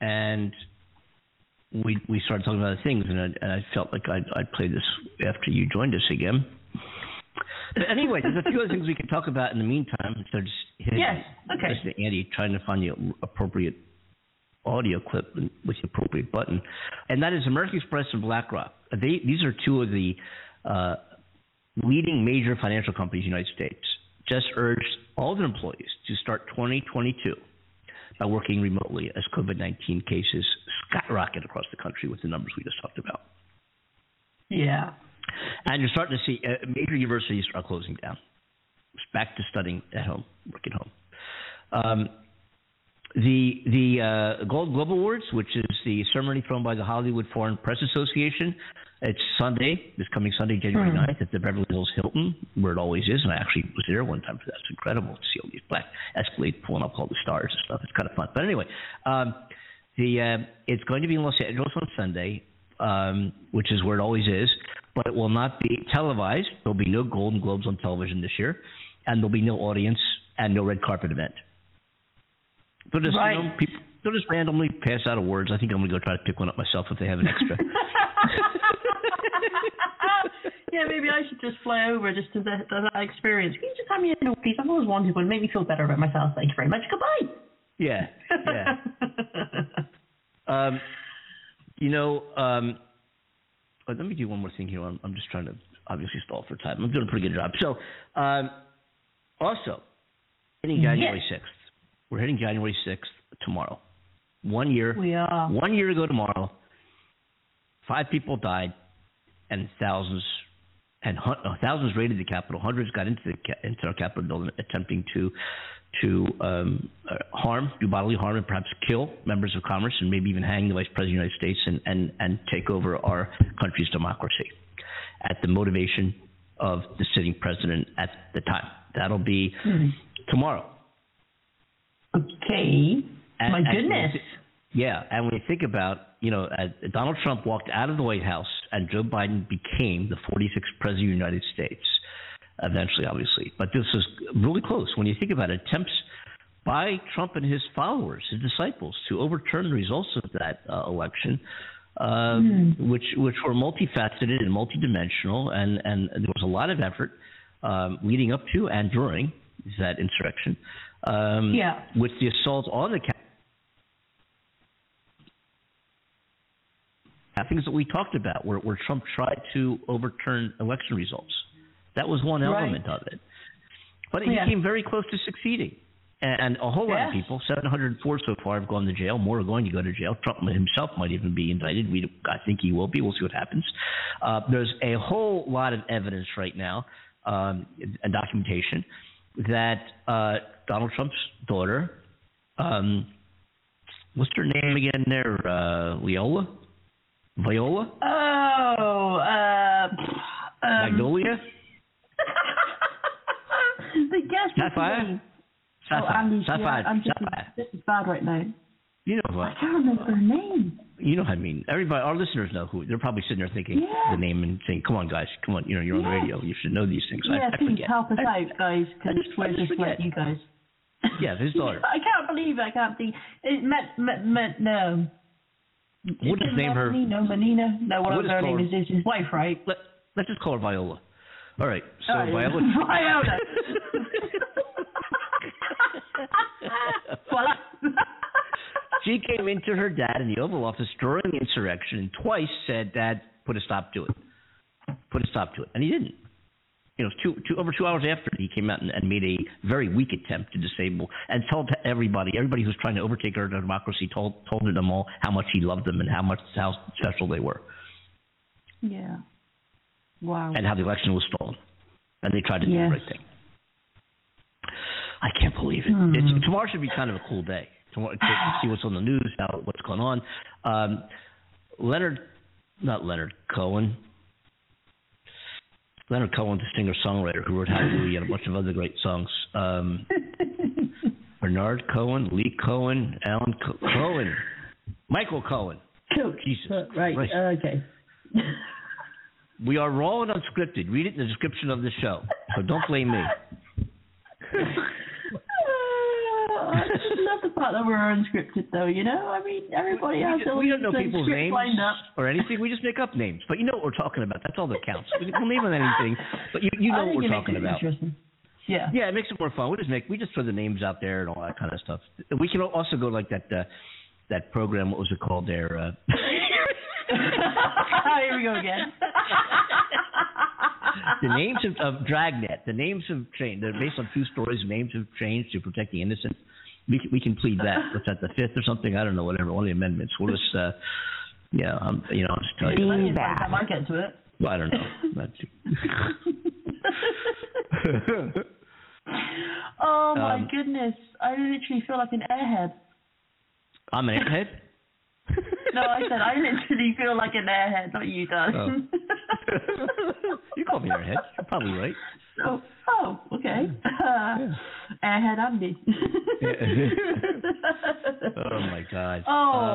and we we started talking about other things, and I, and I felt like I'd, I'd play this after you joined us again. But anyway, there's a few other things we can talk about in the meantime. So just Yes, okay. listening to Andy trying to find the appropriate audio clip with the appropriate button, and that is American Express and BlackRock. They these are two of the uh, leading major financial companies in the United States. Just urged all their employees to start 2022 by working remotely as COVID 19 cases skyrocket across the country with the numbers we just talked about. Yeah. And you're starting to see uh, major universities are closing down. It's back to studying at home, working home. Um, the the uh, Gold Globe Awards, which is the ceremony thrown by the Hollywood Foreign Press Association, it's Sunday, this coming Sunday, January Hmm. 9th, at the Beverly Hills Hilton, where it always is. And I actually was there one time for that. It's incredible to see all these black Escalade pulling up all the stars and stuff. It's kind of fun. But anyway, um, the uh, it's going to be in Los Angeles on Sunday, um, which is where it always is, but it will not be televised. There'll be no Golden Globes on television this year, and there'll be no audience and no red carpet event. They'll just, Right. you know, people, they'll just randomly pass out awards. I think I'm going to go try to pick one up myself if they have an extra. yeah, maybe I should just fly over just to the, to that experience. Can you just hand me a piece? I've always wanted one. Make me feel better about myself. Thank you very much. Goodbye. yeah, yeah. Um, you know, um, let me do one more thing here. I'm, I'm just trying to obviously stall for time. I'm doing a pretty good job. So, um, also, hitting January 6th. We're hitting January 6th tomorrow. One year. we are. One year ago tomorrow, five people died, and thousands and uh, thousands raided the Capitol. Hundreds got into the into our Capitol building, attempting to to um, uh, harm, do bodily harm, and perhaps kill members of Congress, and maybe even hang the Vice President of the United States and and and take over our country's democracy, at the motivation of the sitting president at the time. That'll be Hmm. tomorrow. Okay. And- My goodness. Yeah, and when you think about, you know, uh, Donald Trump walked out of the White House and Joe Biden became the 46th president of the United States, eventually, obviously. But this is really close. When you think about it, attempts by Trump and his followers, his disciples, to overturn the results of that uh, election, um, Hmm. which which were multifaceted and multidimensional, and and there was a lot of effort um, leading up to and during that insurrection. Um, Yeah. With the assault on the things that we talked about, where, where Trump tried to overturn election results. That was one Right. element of it. But he Yeah. came very close to succeeding. And, and a whole lot of people, 704 so far, have gone to jail. More are going to go to jail. Trump himself might even be indicted. We, I think he will be. We'll see what happens. Uh, there's a whole lot of evidence right now um, and documentation that uh, Donald Trump's daughter, um, what's her name again there? Uh, Leola? Viola? Oh, uh, um, Magnolia? the guest Sapphire? Sapphire. Oh, Andy, Sapphire. yeah, I'm just, Sapphire. this is bad right now. You know what? I can't remember her name. You know what I mean. Everybody, our listeners know who. They're probably sitting there thinking Yeah. the name and saying, "Come on, guys, come on. You know, you're on the radio. You should know these things." Yeah, I please forget. help us I- out, guys, because I just- I we're just just forget. you guys. Yeah, his daughter. I can't believe it. I can't think. It met, met, met, no. We'll name her. No, Menina. No, whatever just her call name is, is his wife, right? Let, let's just call her Viola. All right. So Oh, yeah. Viola. Viola. Voila. she came into her dad in the Oval Office during the insurrection and twice said, "Dad, put a stop to it. Put a stop to it," and he didn't. You know, two, two over two hours after he came out and, and made a very weak attempt to disable and told everybody, everybody who's trying to overtake our democracy, told told them all how much he loved them and how much how special they were, yeah. Wow. and how the election was stolen, and they tried to do the right thing. I can't believe it. Hmm. It's, tomorrow should be kind of a cool day. Tomorrow, to see what's on the news, how what's going on. Um, Leonard, not Leonard Cohen. Leonard Cohen, the singer songwriter who wrote Hallelujah and a bunch of other great songs. Um, Bernard Cohen, Lee Cohen, Alan Co- Cohen, Michael Cohen. Jesus Uh, right. Christ. Okay. We are raw and unscripted. Read it in the description of the show. So don't blame me. I just love the fact that we're unscripted, though. You know, I mean, everybody has we, their we don't know people's names or anything. We just make up names. But you know what we're talking about. That's all that counts. We can name on anything, but you, you know what we're talking about. Yeah. Yeah, it makes it more fun. We just make we just throw the names out there and all that kind of stuff. We can also go like that uh, that program. What was it called there? Uh, Here we go again. The names of, of Dragnet. The names of changed. They're based on true stories. Names of changed to protect the innocent. We can, we can plead that. What's that? The fifth or something? I don't know. Whatever. all the amendments. We'll just uh, yeah. Um, you know, I'll just tell you. Time I get to it. Well, I don't know. Oh my Um, goodness! I literally feel like an airhead. I'm an airhead. No, I said I literally feel like an airhead, not you, darling. you call me airhead. You're probably right. oh, oh, okay. Airhead Andy. Oh my God. Oh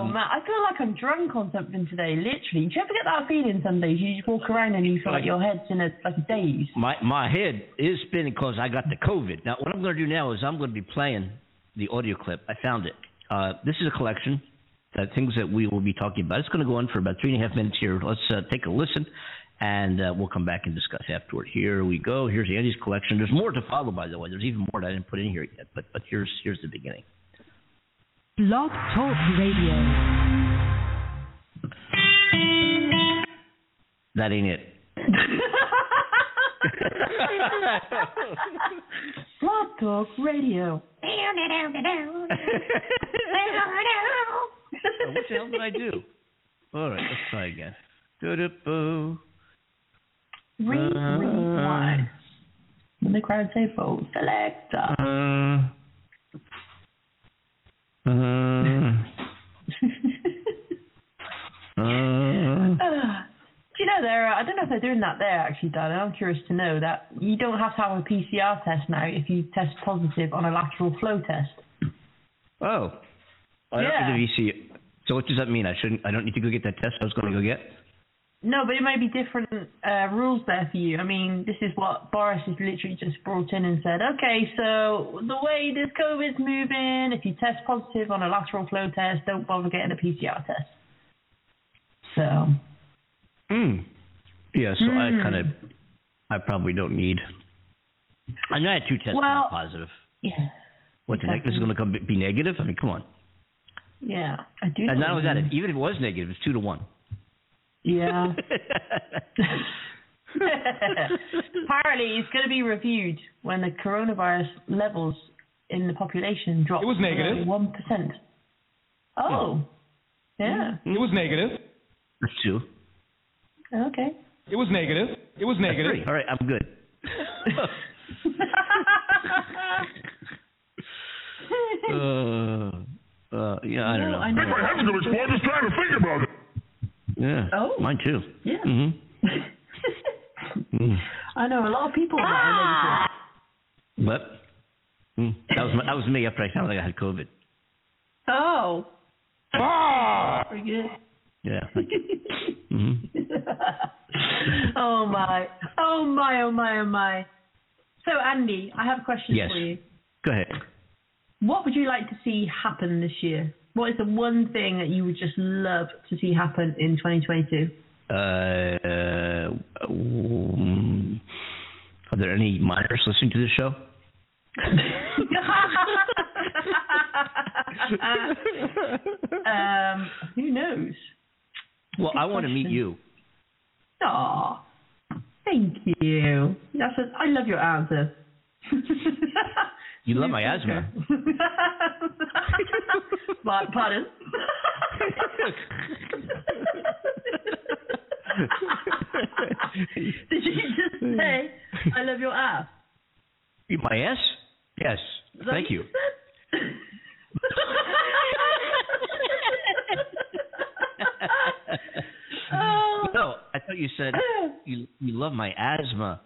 Um, man, I feel like I'm drunk on something today. Literally, do you ever get that feeling some days? You just walk around and you feel like your head's in a like a daze. My my head is spinning because I got the COVID. Now what I'm going to do now is I'm going to be playing the audio clip. I found it. Uh, this is a collection of things that we will be talking about. It's going to go on for about three and a half minutes here. Let's uh, take a listen, and uh, we'll come back and discuss afterward. Here we go. Here's Andy's collection. There's more to follow, by the way. There's even more that I didn't put in here yet. But but here's here's the beginning. Blog Talk Radio. That ain't it. Blog Talk Radio. What the hell did I do? All right, let's try again. Do-do-boo. Read, Uh, rewind. When the crowd say "Vote selector." Uh, uh, uh, Do you know there? I don't know if they're doing that there actually, darling. I'm curious to know that you don't have to have a PCR test now if you test positive on a lateral flow test. oh. I don't Yeah. think the VC. So what does that mean? I shouldn't. I don't need to go get that test I was going to go get. No, but it might be different uh, rules there for you. I mean, this is what Boris has literally just brought in and said. Okay, so the way this COVID's moving, if you test positive on a lateral flow test, don't bother getting a PCR test. So. Hmm. Yeah. So I Hmm. kind of. I probably don't need. I know I had two tests that Well- were positive. Yeah. What the heck? This is going to come be negative? I mean, come on. Yeah, I do. And not only that, even if it was negative, it's two to one. Yeah. Apparently, it's going to be reviewed when the coronavirus levels in the population drop. It was negative. One percent. Oh. Yeah. It was negative. That's two. Okay. It was negative. It was negative. All right, I'm good. uh, uh, yeah, I don't know. I know. I haven't got a. Just trying to think about it. Yeah. Oh. Mine too. Yeah. Mm-hmm. Mm. I know a lot of people that are But mm, that was my, that was me after I found out I had COVID. Oh. Ah! Pretty good. Yeah. Thank you. hmm oh my. Oh my, oh my, oh my. So Andy, I have a question Yes. for you. Go ahead. What would you like to see happen this year? What is the one thing that you would just love to see happen in 2022? Uh, uh, um, are there any minors listening to this show? um, who knows? Well, I want to meet you. Aw, thank you. That's a, I love your answer. You love my asthma. But, pardon? Did you just say I love your ass? My ass? Yes. Thank what you. oh, No, I thought you said you you love my asthma.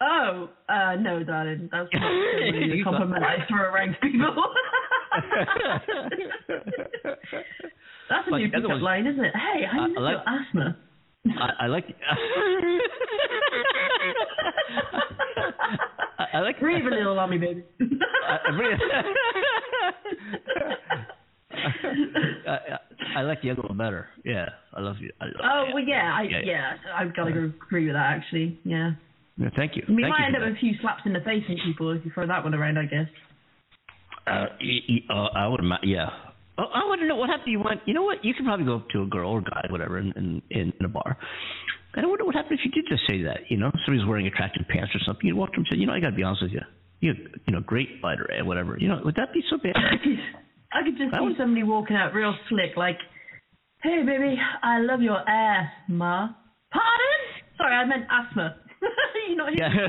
Oh, uh, no, darling, that's not really a compliment I throw around people. that's a But new pickup one's- line, isn't it? Hey, I I- I like- asthma. I, I like. I, I like. Breathe a little on me, baby. I, I really- I, I, I like the other one better. Yeah, I love you. I love, Oh well, yeah, I, Yeah, yeah, yeah. I've got to agree with that actually. Yeah, Yeah, thank you. we Thank might you end up with a few slaps in the face from people if you throw that one around. I guess. Uh, uh, I would. ima- Yeah. Oh, I want to know what happened. You went. You know what? You could probably go up to a girl or guy, whatever, in in, in a bar. And I wonder what happened if you did just say that. You know, somebody's wearing attractive pants or something. You walked up and said, you know, I got to be honest with you. You, you know, great fighter, eh, whatever. You know, would that be so bad? I could just I see would- somebody walking out real slick, like, "Hey, baby, I love your ass, ma." Pardon? Sorry, I meant asthma. you not hear?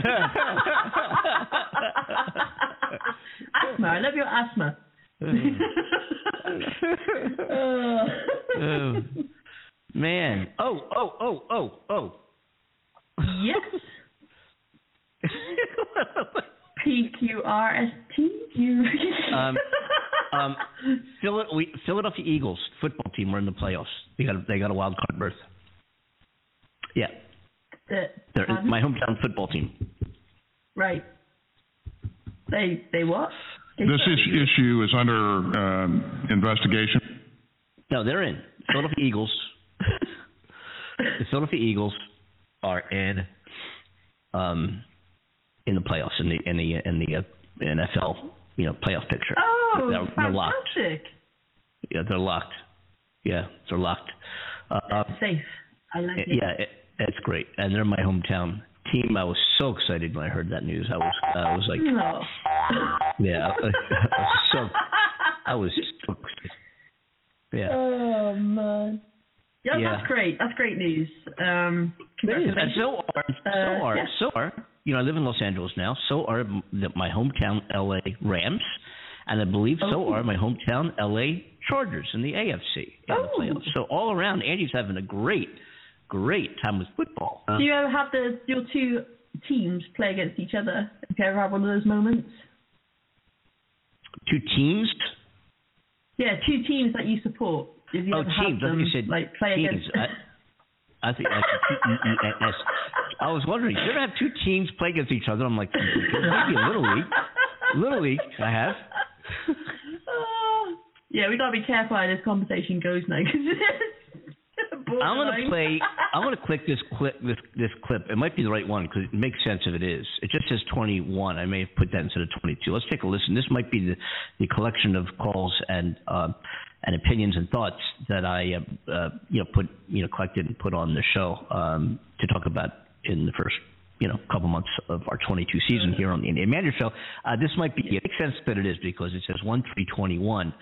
asthma. I love your asthma. oh, man. Oh, oh, oh, oh, oh. Yes. P Q R S T U. um, um, Philadelphia Eagles football team were in the playoffs. They got a, they got a wild card berth. Yeah, The- they're my hometown football team. Right. They they what? They This is, issue is under um, investigation. No, they're in. Philadelphia Eagles. the Philadelphia Eagles are in um in the playoffs in the in the in the uh, NFL you know playoff picture. Oh, they're, they're locked. Yeah, they're locked. Yeah, they're locked. Uh, uh, Safe. I like it. yeah, it, it's great, and they're my hometown team. I was so excited when I heard that news. I was I was like, No. yeah, I was so I was so excited. Yeah. Oh man. Yeah, Yeah. that's great. That's great news. Um, congratulations. so are, so Uh, are, yeah. so are, you know, I live in Los Angeles now. So are the, my hometown LA Rams, and I believe so Oh. are my hometown LA Chargers in the AFC in the Oh. playoffs. So all around, Andy's having a great, great time with football. Do you ever have the your two teams play against each other? Have you ever had one of those moments? Two teams. Yeah, two teams that you support if you oh, ever have teams. I them, think you said like play teams. against. I, I think that's T N S. I was wondering, do you ever have two teams play against each other? I'm like, maybe a little league. Little league, I have. Yeah, we gotta be careful how this conversation goes now. I'm gonna play. I'm gonna click this clip. This this clip. It might be the right one because it makes sense if it is. It just says 21. I may have put that instead of 22. Let's take a listen. This might be the the collection of calls and uh, and opinions and thoughts that I uh, uh, you know put you know collected and put on the show um, to talk about in the first you know couple months of our 22 season here on the Andy and Amanda Show. Uh, this might be. It makes sense that it is because it says 1 3 21.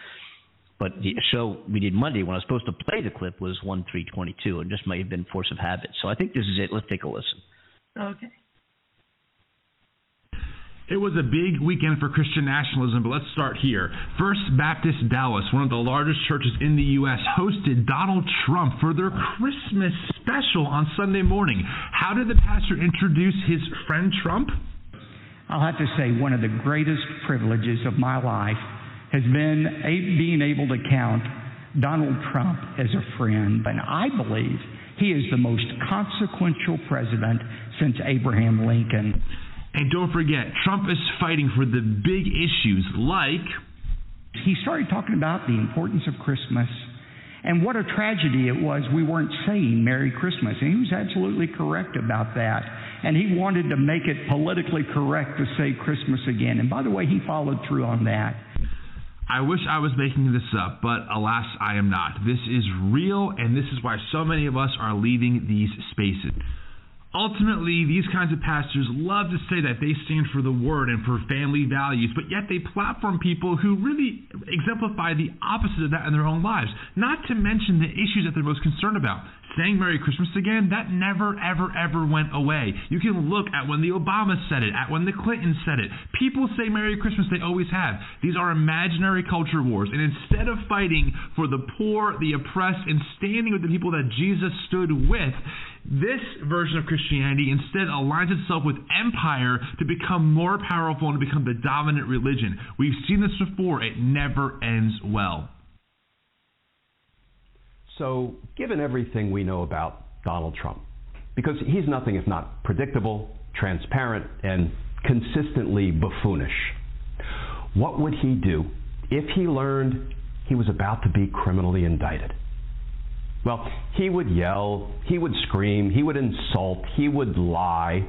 But the show we did Monday when I was supposed to play the clip was one three twenty two. It just might have been force of habit. So I think this is it. Let's take a listen. Okay. It was a big weekend for Christian nationalism, but let's start here. First Baptist Dallas, one of the largest churches in the U.S., hosted Donald Trump for their Christmas special on Sunday morning. How did the pastor introduce his friend Trump? I'll have to say, one of the greatest privileges of my life has been a- being able to count Donald Trump as a friend. And I believe he is the most consequential president since Abraham Lincoln. And don't forget, Trump is fighting for the big issues like. He started talking about the importance of Christmas and what a tragedy it was we weren't saying Merry Christmas. And he was absolutely correct about that. And he wanted to make it politically correct to say Christmas again. And by the way, he followed through on that. I wish I was making this up, but alas, I am not. This is real, and this is why so many of us are leaving these spaces. Ultimately, these kinds of pastors love to say that they stand for the word and for family values, but yet they platform people who really exemplify the opposite of that in their own lives. Not to mention the issues that they're most concerned about. Saying Merry Christmas again, that never, ever, ever went away. You can look at when the Obamas said it, at when the Clintons said it. People say Merry Christmas, they always have. These are imaginary culture wars, and instead of fighting for the poor, the oppressed, and standing with the people that Jesus stood with, this version of Christianity instead aligns itself with empire to become more powerful and to become the dominant religion. We've seen this before, it never ends well. So, given everything we know about Donald Trump, because he's nothing if not predictable, transparent, and consistently buffoonish, what would he do if he learned he was about to be criminally indicted? Well, he would yell, he would scream, he would insult, he would lie,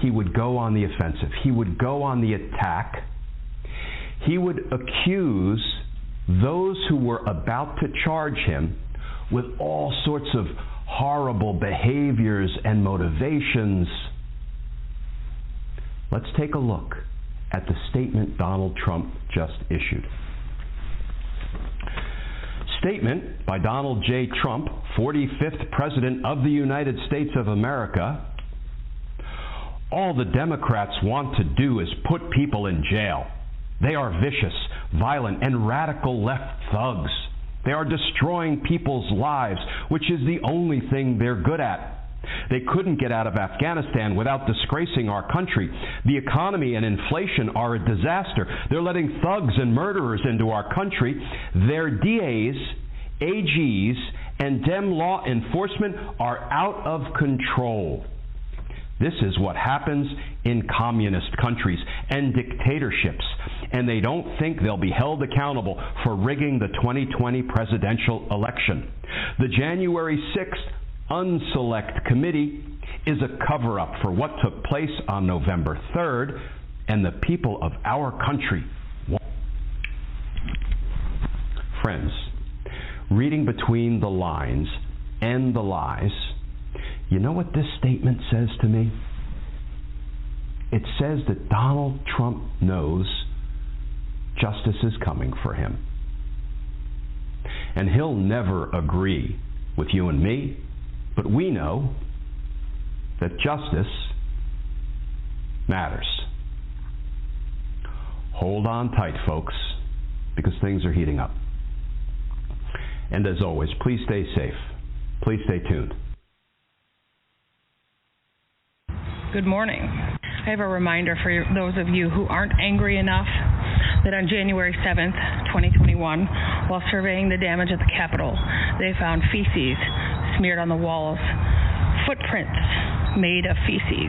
he would go on the offensive, he would go on the attack, he would accuse those who were about to charge him with all sorts of horrible behaviors and motivations. Let's take a look at the statement Donald Trump just issued. Statement by Donald J. Trump, 45th President of the United States of America. All the Democrats want to do is put people in jail. They are vicious, violent, and radical left thugs. They are destroying people's lives, which is the only thing they're good at. They couldn't get out of Afghanistan without disgracing our country. The economy and inflation are a disaster. They're letting thugs and murderers into our country. Their DAs, AGs, and Dem law enforcement are out of control. This is what happens in communist countries and dictatorships, and they don't think they'll be held accountable for rigging the 2020 presidential election. The January 6th Unselect Committee is a cover up for what took place on November 3rd, and the people of our country. Friends, reading between the lines and the lies, you know what this statement says to me? It says that Donald Trump knows justice is coming for him. And he'll never agree with you and me, but we know that justice matters. Hold on tight, folks, because things are heating up. And as always, please stay safe. Please stay tuned. Good morning. I have a reminder for those of you who aren't angry enough that on January 7th, 2021, While surveying the damage at the Capitol, they found feces smeared on the walls, footprints made of feces,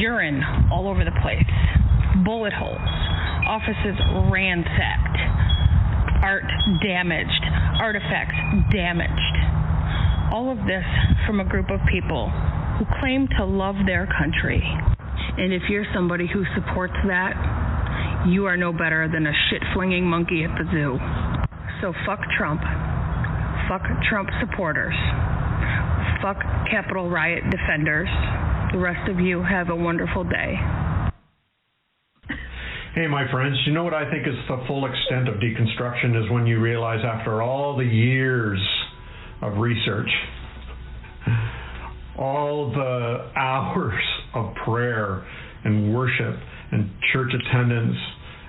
urine all over the place, bullet holes, offices ransacked, art damaged, artifacts damaged. All of this from a group of people who claim to love their country. And if you're somebody who supports that, you are no better than a shit flinging monkey at the zoo. So fuck Trump. Fuck Trump supporters. Fuck Capitol riot defenders. The rest of you have a wonderful day. Hey, my friends, you know what I think is the full extent of deconstruction is when you realize after all the years of research, all the hours of prayer and worship and church attendance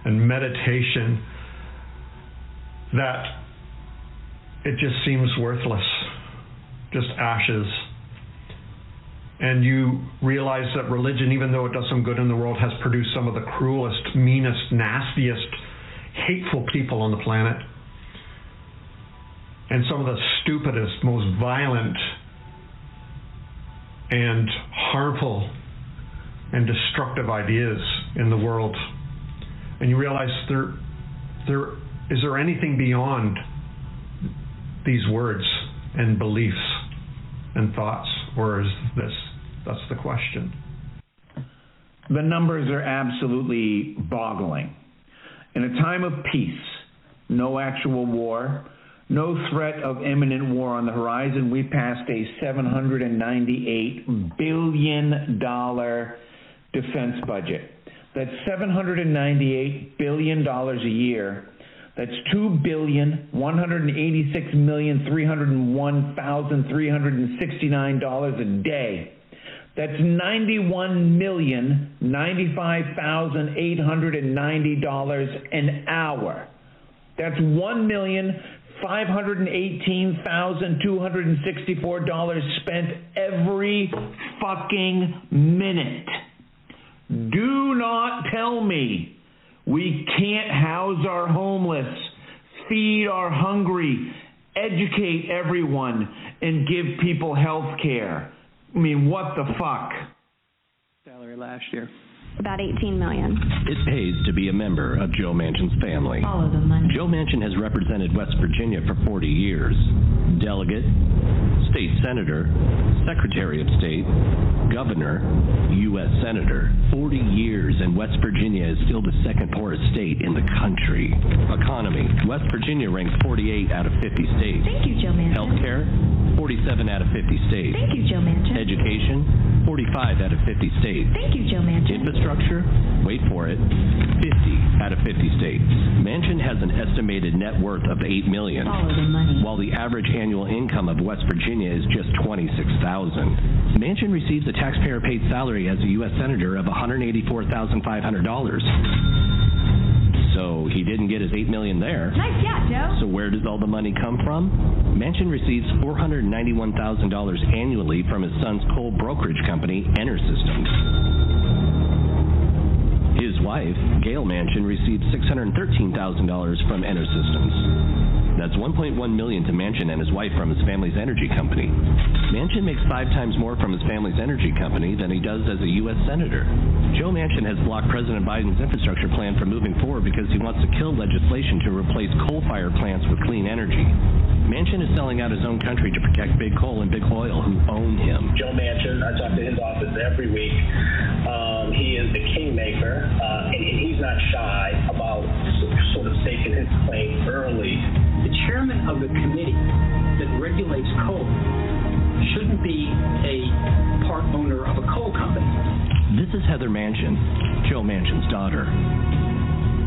and meditation that it just seems worthless, just ashes. And you realize that religion, even though it does some good in the world, has produced some of the cruelest, meanest, nastiest, hateful people on the planet. And some of the stupidest, most violent, and harmful and destructive ideas in the world. And you realize there, there is there anything beyond these words and beliefs and thoughts, or is this? That's the question. The numbers are absolutely boggling. In a time of peace, no actual war, no threat of imminent war on the horizon, we passed a $798 billion defense budget. That's $798 billion a year. That's two billion one hundred eighty-six million three hundred one thousand three hundred sixty-nine dollars a day. That's ninety-one million ninety-five thousand eight hundred and ninety dollars an hour. That's one million five hundred and eighteen thousand two hundred and sixty-four dollars spent every fucking minute. Do not tell me we can't house our homeless, feed our hungry, educate everyone, and give people health care. I mean, what the fuck? Salary last year. About 18 million. It pays to be a member of Joe Manchin's family. Follow the money. Joe Manchin has represented West Virginia for 40 years. Delegate, state senator, secretary of state, governor, U.S. senator. 40 years, and West Virginia is still the second poorest state in the country. Economy. West Virginia ranks 48 out of 50 states. Thank you, Joe Manchin. Healthcare. 47 out of 50 states. Thank you, Joe Manchin. Education. 45 out of 50 states. Thank you, Joe Manchin. Infrastructure, wait for it, 50 out of 50 states. Manchin has an estimated net worth of 8 million, Follow the money. while the average annual income of West Virginia is just 26,000. Manchin receives a taxpayer-paid salary as a U.S. senator of $184,500. So he didn't get his 8 million there. Nice, yeah, Joe. So where does all the money come from? Manchin receives $491,000 annually from his son's coal brokerage company, EnerSystems. His wife, Gail Manchin, received $613,000 from EnerSystems. That's 1.1 million to Manchin and his wife from his family's energy company. Manchin makes five times more from his family's energy company than he does as a U.S. senator. Joe Manchin has blocked President Biden's infrastructure plan from moving forward because he wants to kill legislation to replace coal-fired plants with clean energy. Manchin is selling out his own country to protect big coal and big oil who own him. Joe Manchin, I talk to his office every week. Um, he is the kingmaker, uh, and, and he's not shy about sort of staking his claim early. The chairman of the committee that regulates coal shouldn't be a part owner of a coal company. This is Heather Manchin, Joe Manchin's daughter.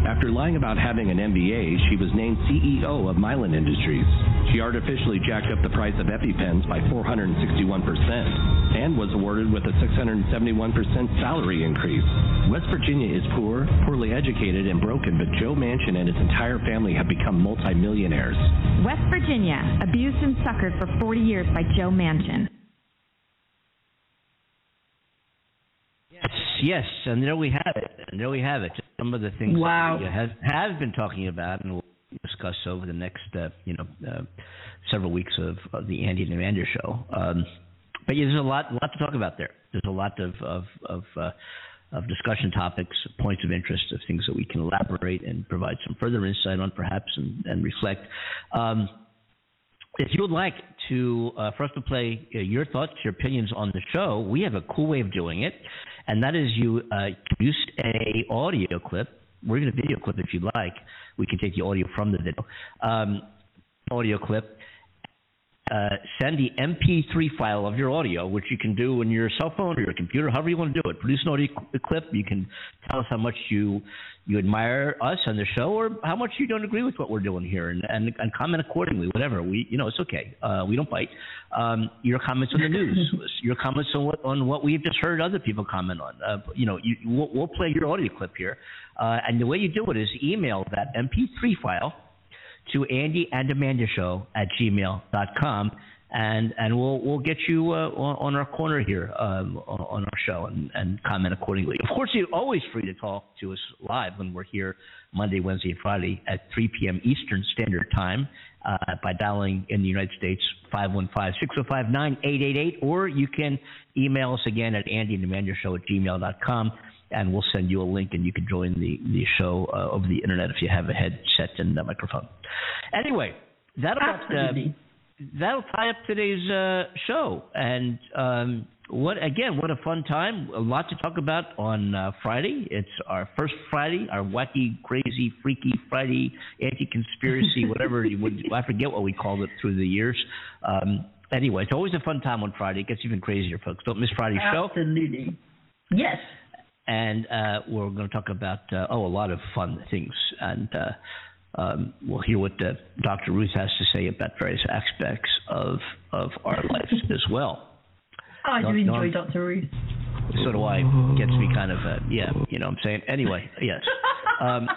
After lying about having an MBA, she was named CEO of Mylan Industries. She artificially jacked up the price of EpiPens by 461% and was awarded with a 671% salary increase. West Virginia is poor, poorly educated, and broken, but Joe Manchin and his entire family have become multimillionaires. West Virginia, abused and suckered for 40 years by Joe Manchin. Yes, yes, and there we have it. And there we have it. Just some of the things Wow. that we have, have been talking about and will discuss over the next, uh, you know, uh, several weeks of, of the Andy and Amanda show. Um, but yeah, there's a lot, lot to talk about there. There's a lot of of of, uh, of discussion topics, points of interest, of things that we can elaborate and provide some further insight on, perhaps, and, and reflect. Um, if you would like to uh, for us to play uh, your thoughts, your opinions on the show, we have a cool way of doing it, and that is you uh, use a audio clip or even a video clip if you'd like. We can take the audio from the video. Um, audio clip. Uh, send the MP3 file of your audio, which you can do on your cell phone or your computer, however you want to do it. Produce an audio clip. You can tell us how much you you admire us on the show, or how much you don't agree with what we're doing here, and and, and comment accordingly. Whatever we, you know, it's okay. Uh, we don't bite. Um, your comments on the news, your comments on what on what we've just heard other people comment on. Uh, you know, you, we'll, we'll play your audio clip here, uh, and the way you do it is email that MP3 file to Andy and Amanda Show at gmail.com. And and we'll we'll get you uh, on, on our corner here um, on, on our show and, and comment accordingly. Of course, you're always free to talk to us live when we're here Monday, Wednesday, and Friday at 3 p.m. Eastern Standard Time uh, by dialing in the United States 515-605-9888, or you can email us again at Andy and Amanda Show at gmail.com and we'll send you a link and you can join the, the show uh, over the internet if you have a headset and a microphone. Anyway, that'll, uh, that'll tie up today's uh, show. And um, what again, what a fun time. A lot to talk about on uh, Friday. It's our first Friday, our wacky, crazy, freaky Friday, anti-conspiracy, whatever you would, I forget what we called it through the years. Um, anyway, it's always a fun time on Friday. It gets even crazier, folks. Don't miss Friday's show. Absolutely. Yes and uh, we're going to talk about uh, oh a lot of fun things, and uh, um, we'll hear what uh, Dr. Ruth has to say about various aspects of of our lives as well. Oh, I do enjoy Dr. Ruth. So do I. Gets me kind of uh, yeah, you know what I'm saying. Anyway, yes. um,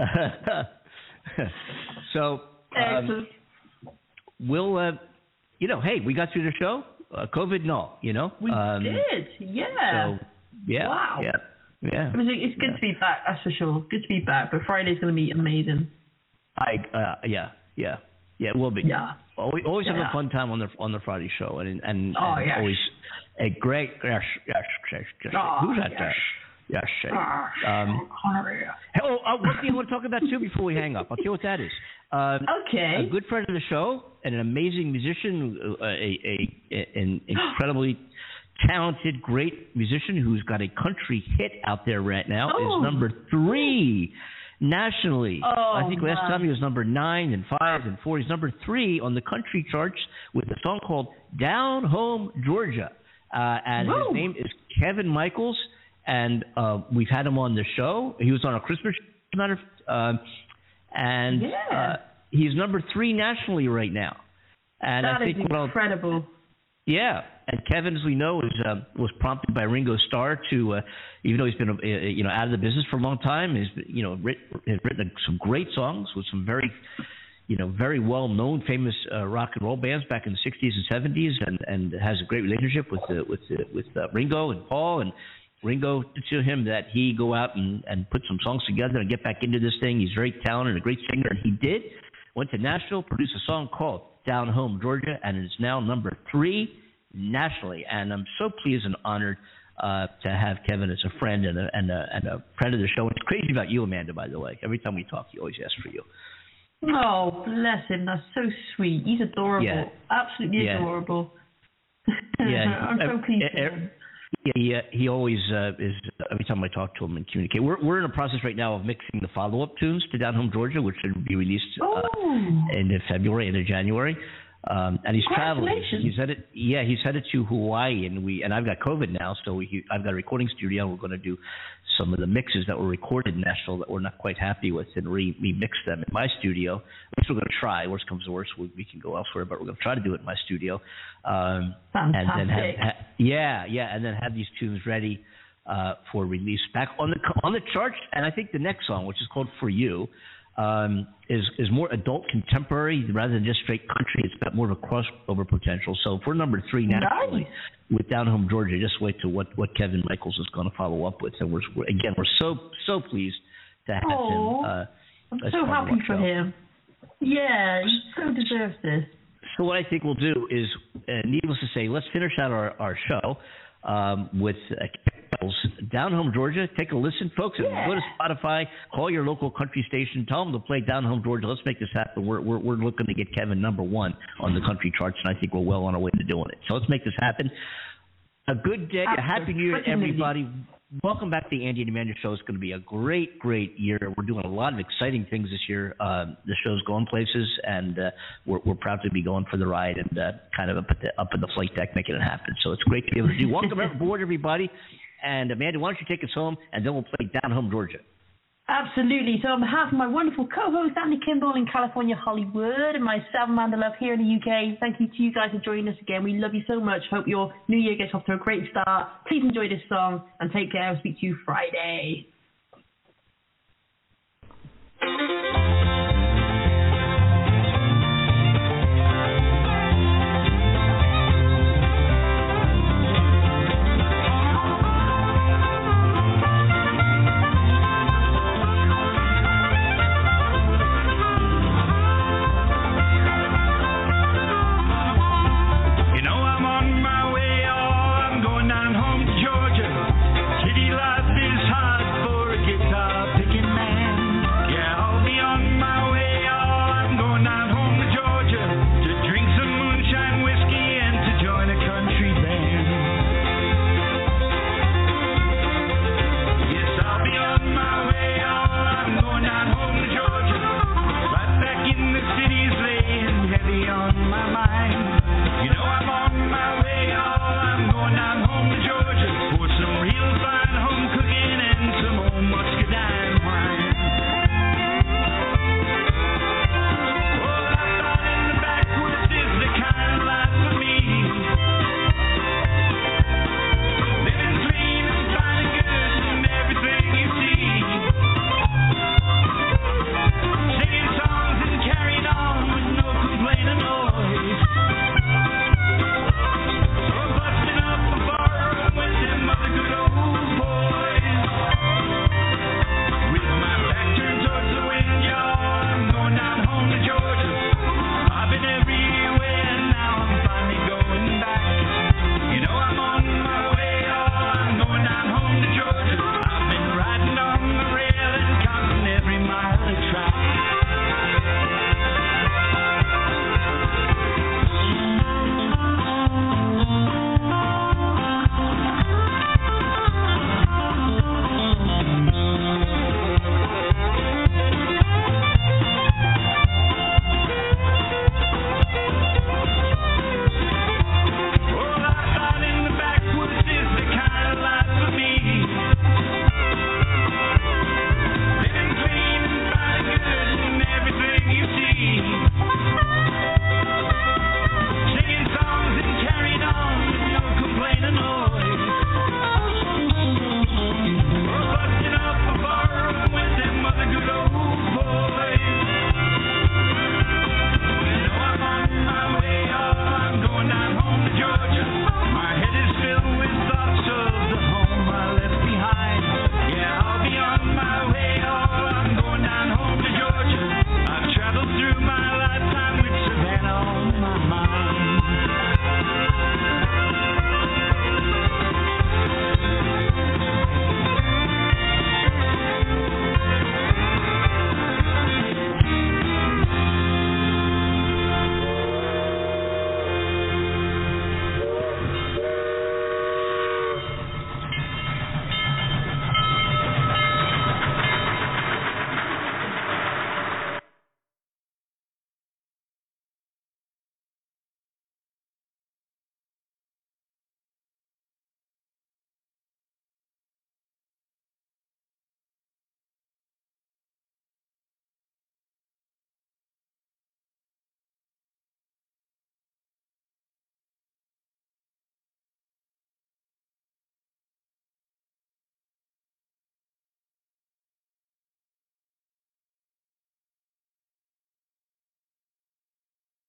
so um, we'll uh, you know hey we got through the show. COVID no, you know. We um, did, yeah. So, yeah, wow. yeah. Yeah. I mean, it's good yeah. to be back, that's for sure. Good to be back, but Friday's going to be amazing. I uh, yeah yeah yeah it will be. Yeah. Always, always yeah. have a fun time on the on the Friday show, and and, oh, and yes. always a great yes yes yes yes. Oh, Who's that yes. there? Yes. yes. Oh, Um, oh, uh, one thing I want to talk about too before we hang up. I'll tell you what that is. Um, okay. A good friend of the show and an amazing musician, uh, a, a, a an incredibly talented, great musician who's got a country hit out there right now Oh. is number three nationally. Oh, I think last my. time he was number nine and five and four. He's number three on the country charts with a song called "Down Home Georgia," uh, and Woo. his name is Kevin Michaels. And uh, we've had him on the show. He was on our Christmas show, matter um, and Yeah. uh, he's number three nationally right now. And That I think incredible. yeah, and Kevin, as we know, is uh, was prompted by Ringo Starr to, uh, even though he's been uh, you know out of the business for a long time, has you know writ, has written some great songs with some very, you know, very well known, famous uh, rock and roll bands back in the '60s and '70s, and and has a great relationship with uh, with uh, with uh, Ringo and Paul and. Ringo to him that he go out and, and put some songs together and get back into this thing. He's very talented, a great singer, and he did. Went to Nashville, produced a song called Down Home Georgia, and it's now number three nationally. And I'm so pleased and honored uh, to have Kevin as a friend and a, and a and a friend of the show. It's crazy about you, Amanda. By the way, every time we talk, he always asks for you. Oh, bless him. That's so sweet. He's adorable. Yeah. Absolutely Yeah. adorable. Yeah, I'm so uh, pleased. for. Yeah, he, uh, he always uh, is. Every time I talk to him and communicate, we're we're in a process right now of mixing the follow up tunes to Down Home Georgia, which should be released uh, in February, into January. Um, and he's traveling. He's headed, yeah, he's headed to Hawaii, and we and I've got COVID now, so we, I've got a recording studio. and We're going to do some of the mixes that were recorded in Nashville that we're not quite happy with, and re remix them in my studio. At least we're going to try. Worst comes to worst, we, we can go elsewhere, but we're going to try to do it in my studio. Um, and then have, ha- yeah, yeah, and then have these tunes ready uh, for release back on the on the charts. And I think the next song, which is called "For You," um, is is more adult contemporary rather than just straight country. It's got more of a crossover potential. So if we're number three nationally with Down Home Georgia, just wait to what what Kevin Michaels is going to follow up with. And we're, we're again we're so so pleased to have Aw, him. Uh, I'm so happy for show. him. Yeah, he so deserves this. So what I think we'll do is, uh, needless to say, let's finish out our, our show um, with uh, Down Home Georgia. Take a listen, folks. and Go to Spotify, call your local country station, tell them to play Down Home Georgia. Let's make this happen. We're, we're, we're looking to get Kevin number one on the country charts, and I think we're well on our way to doing it. So let's make this happen. A good day, a happy new year to everybody. Welcome back to the Andy and Amanda Show. It's going to be a great, great year. We're doing a lot of exciting things this year. Uh, the show's going places, and uh, we're, we're proud to be going for the ride and uh, kind of up, at the, up in the flight deck making it happen. So it's great to be able to do. Welcome aboard, everybody. And Amanda, why don't you take us home, and then we'll play Down Home Georgia. Absolutely. So on behalf of my wonderful co-host Andy Kimbel in California, Hollywood, and myself, Amanda Love here in the UK, thank you to you guys for joining us again. We love you so much. Hope your new year gets off to a great start. Please enjoy this song and take care. I'll speak to you Friday.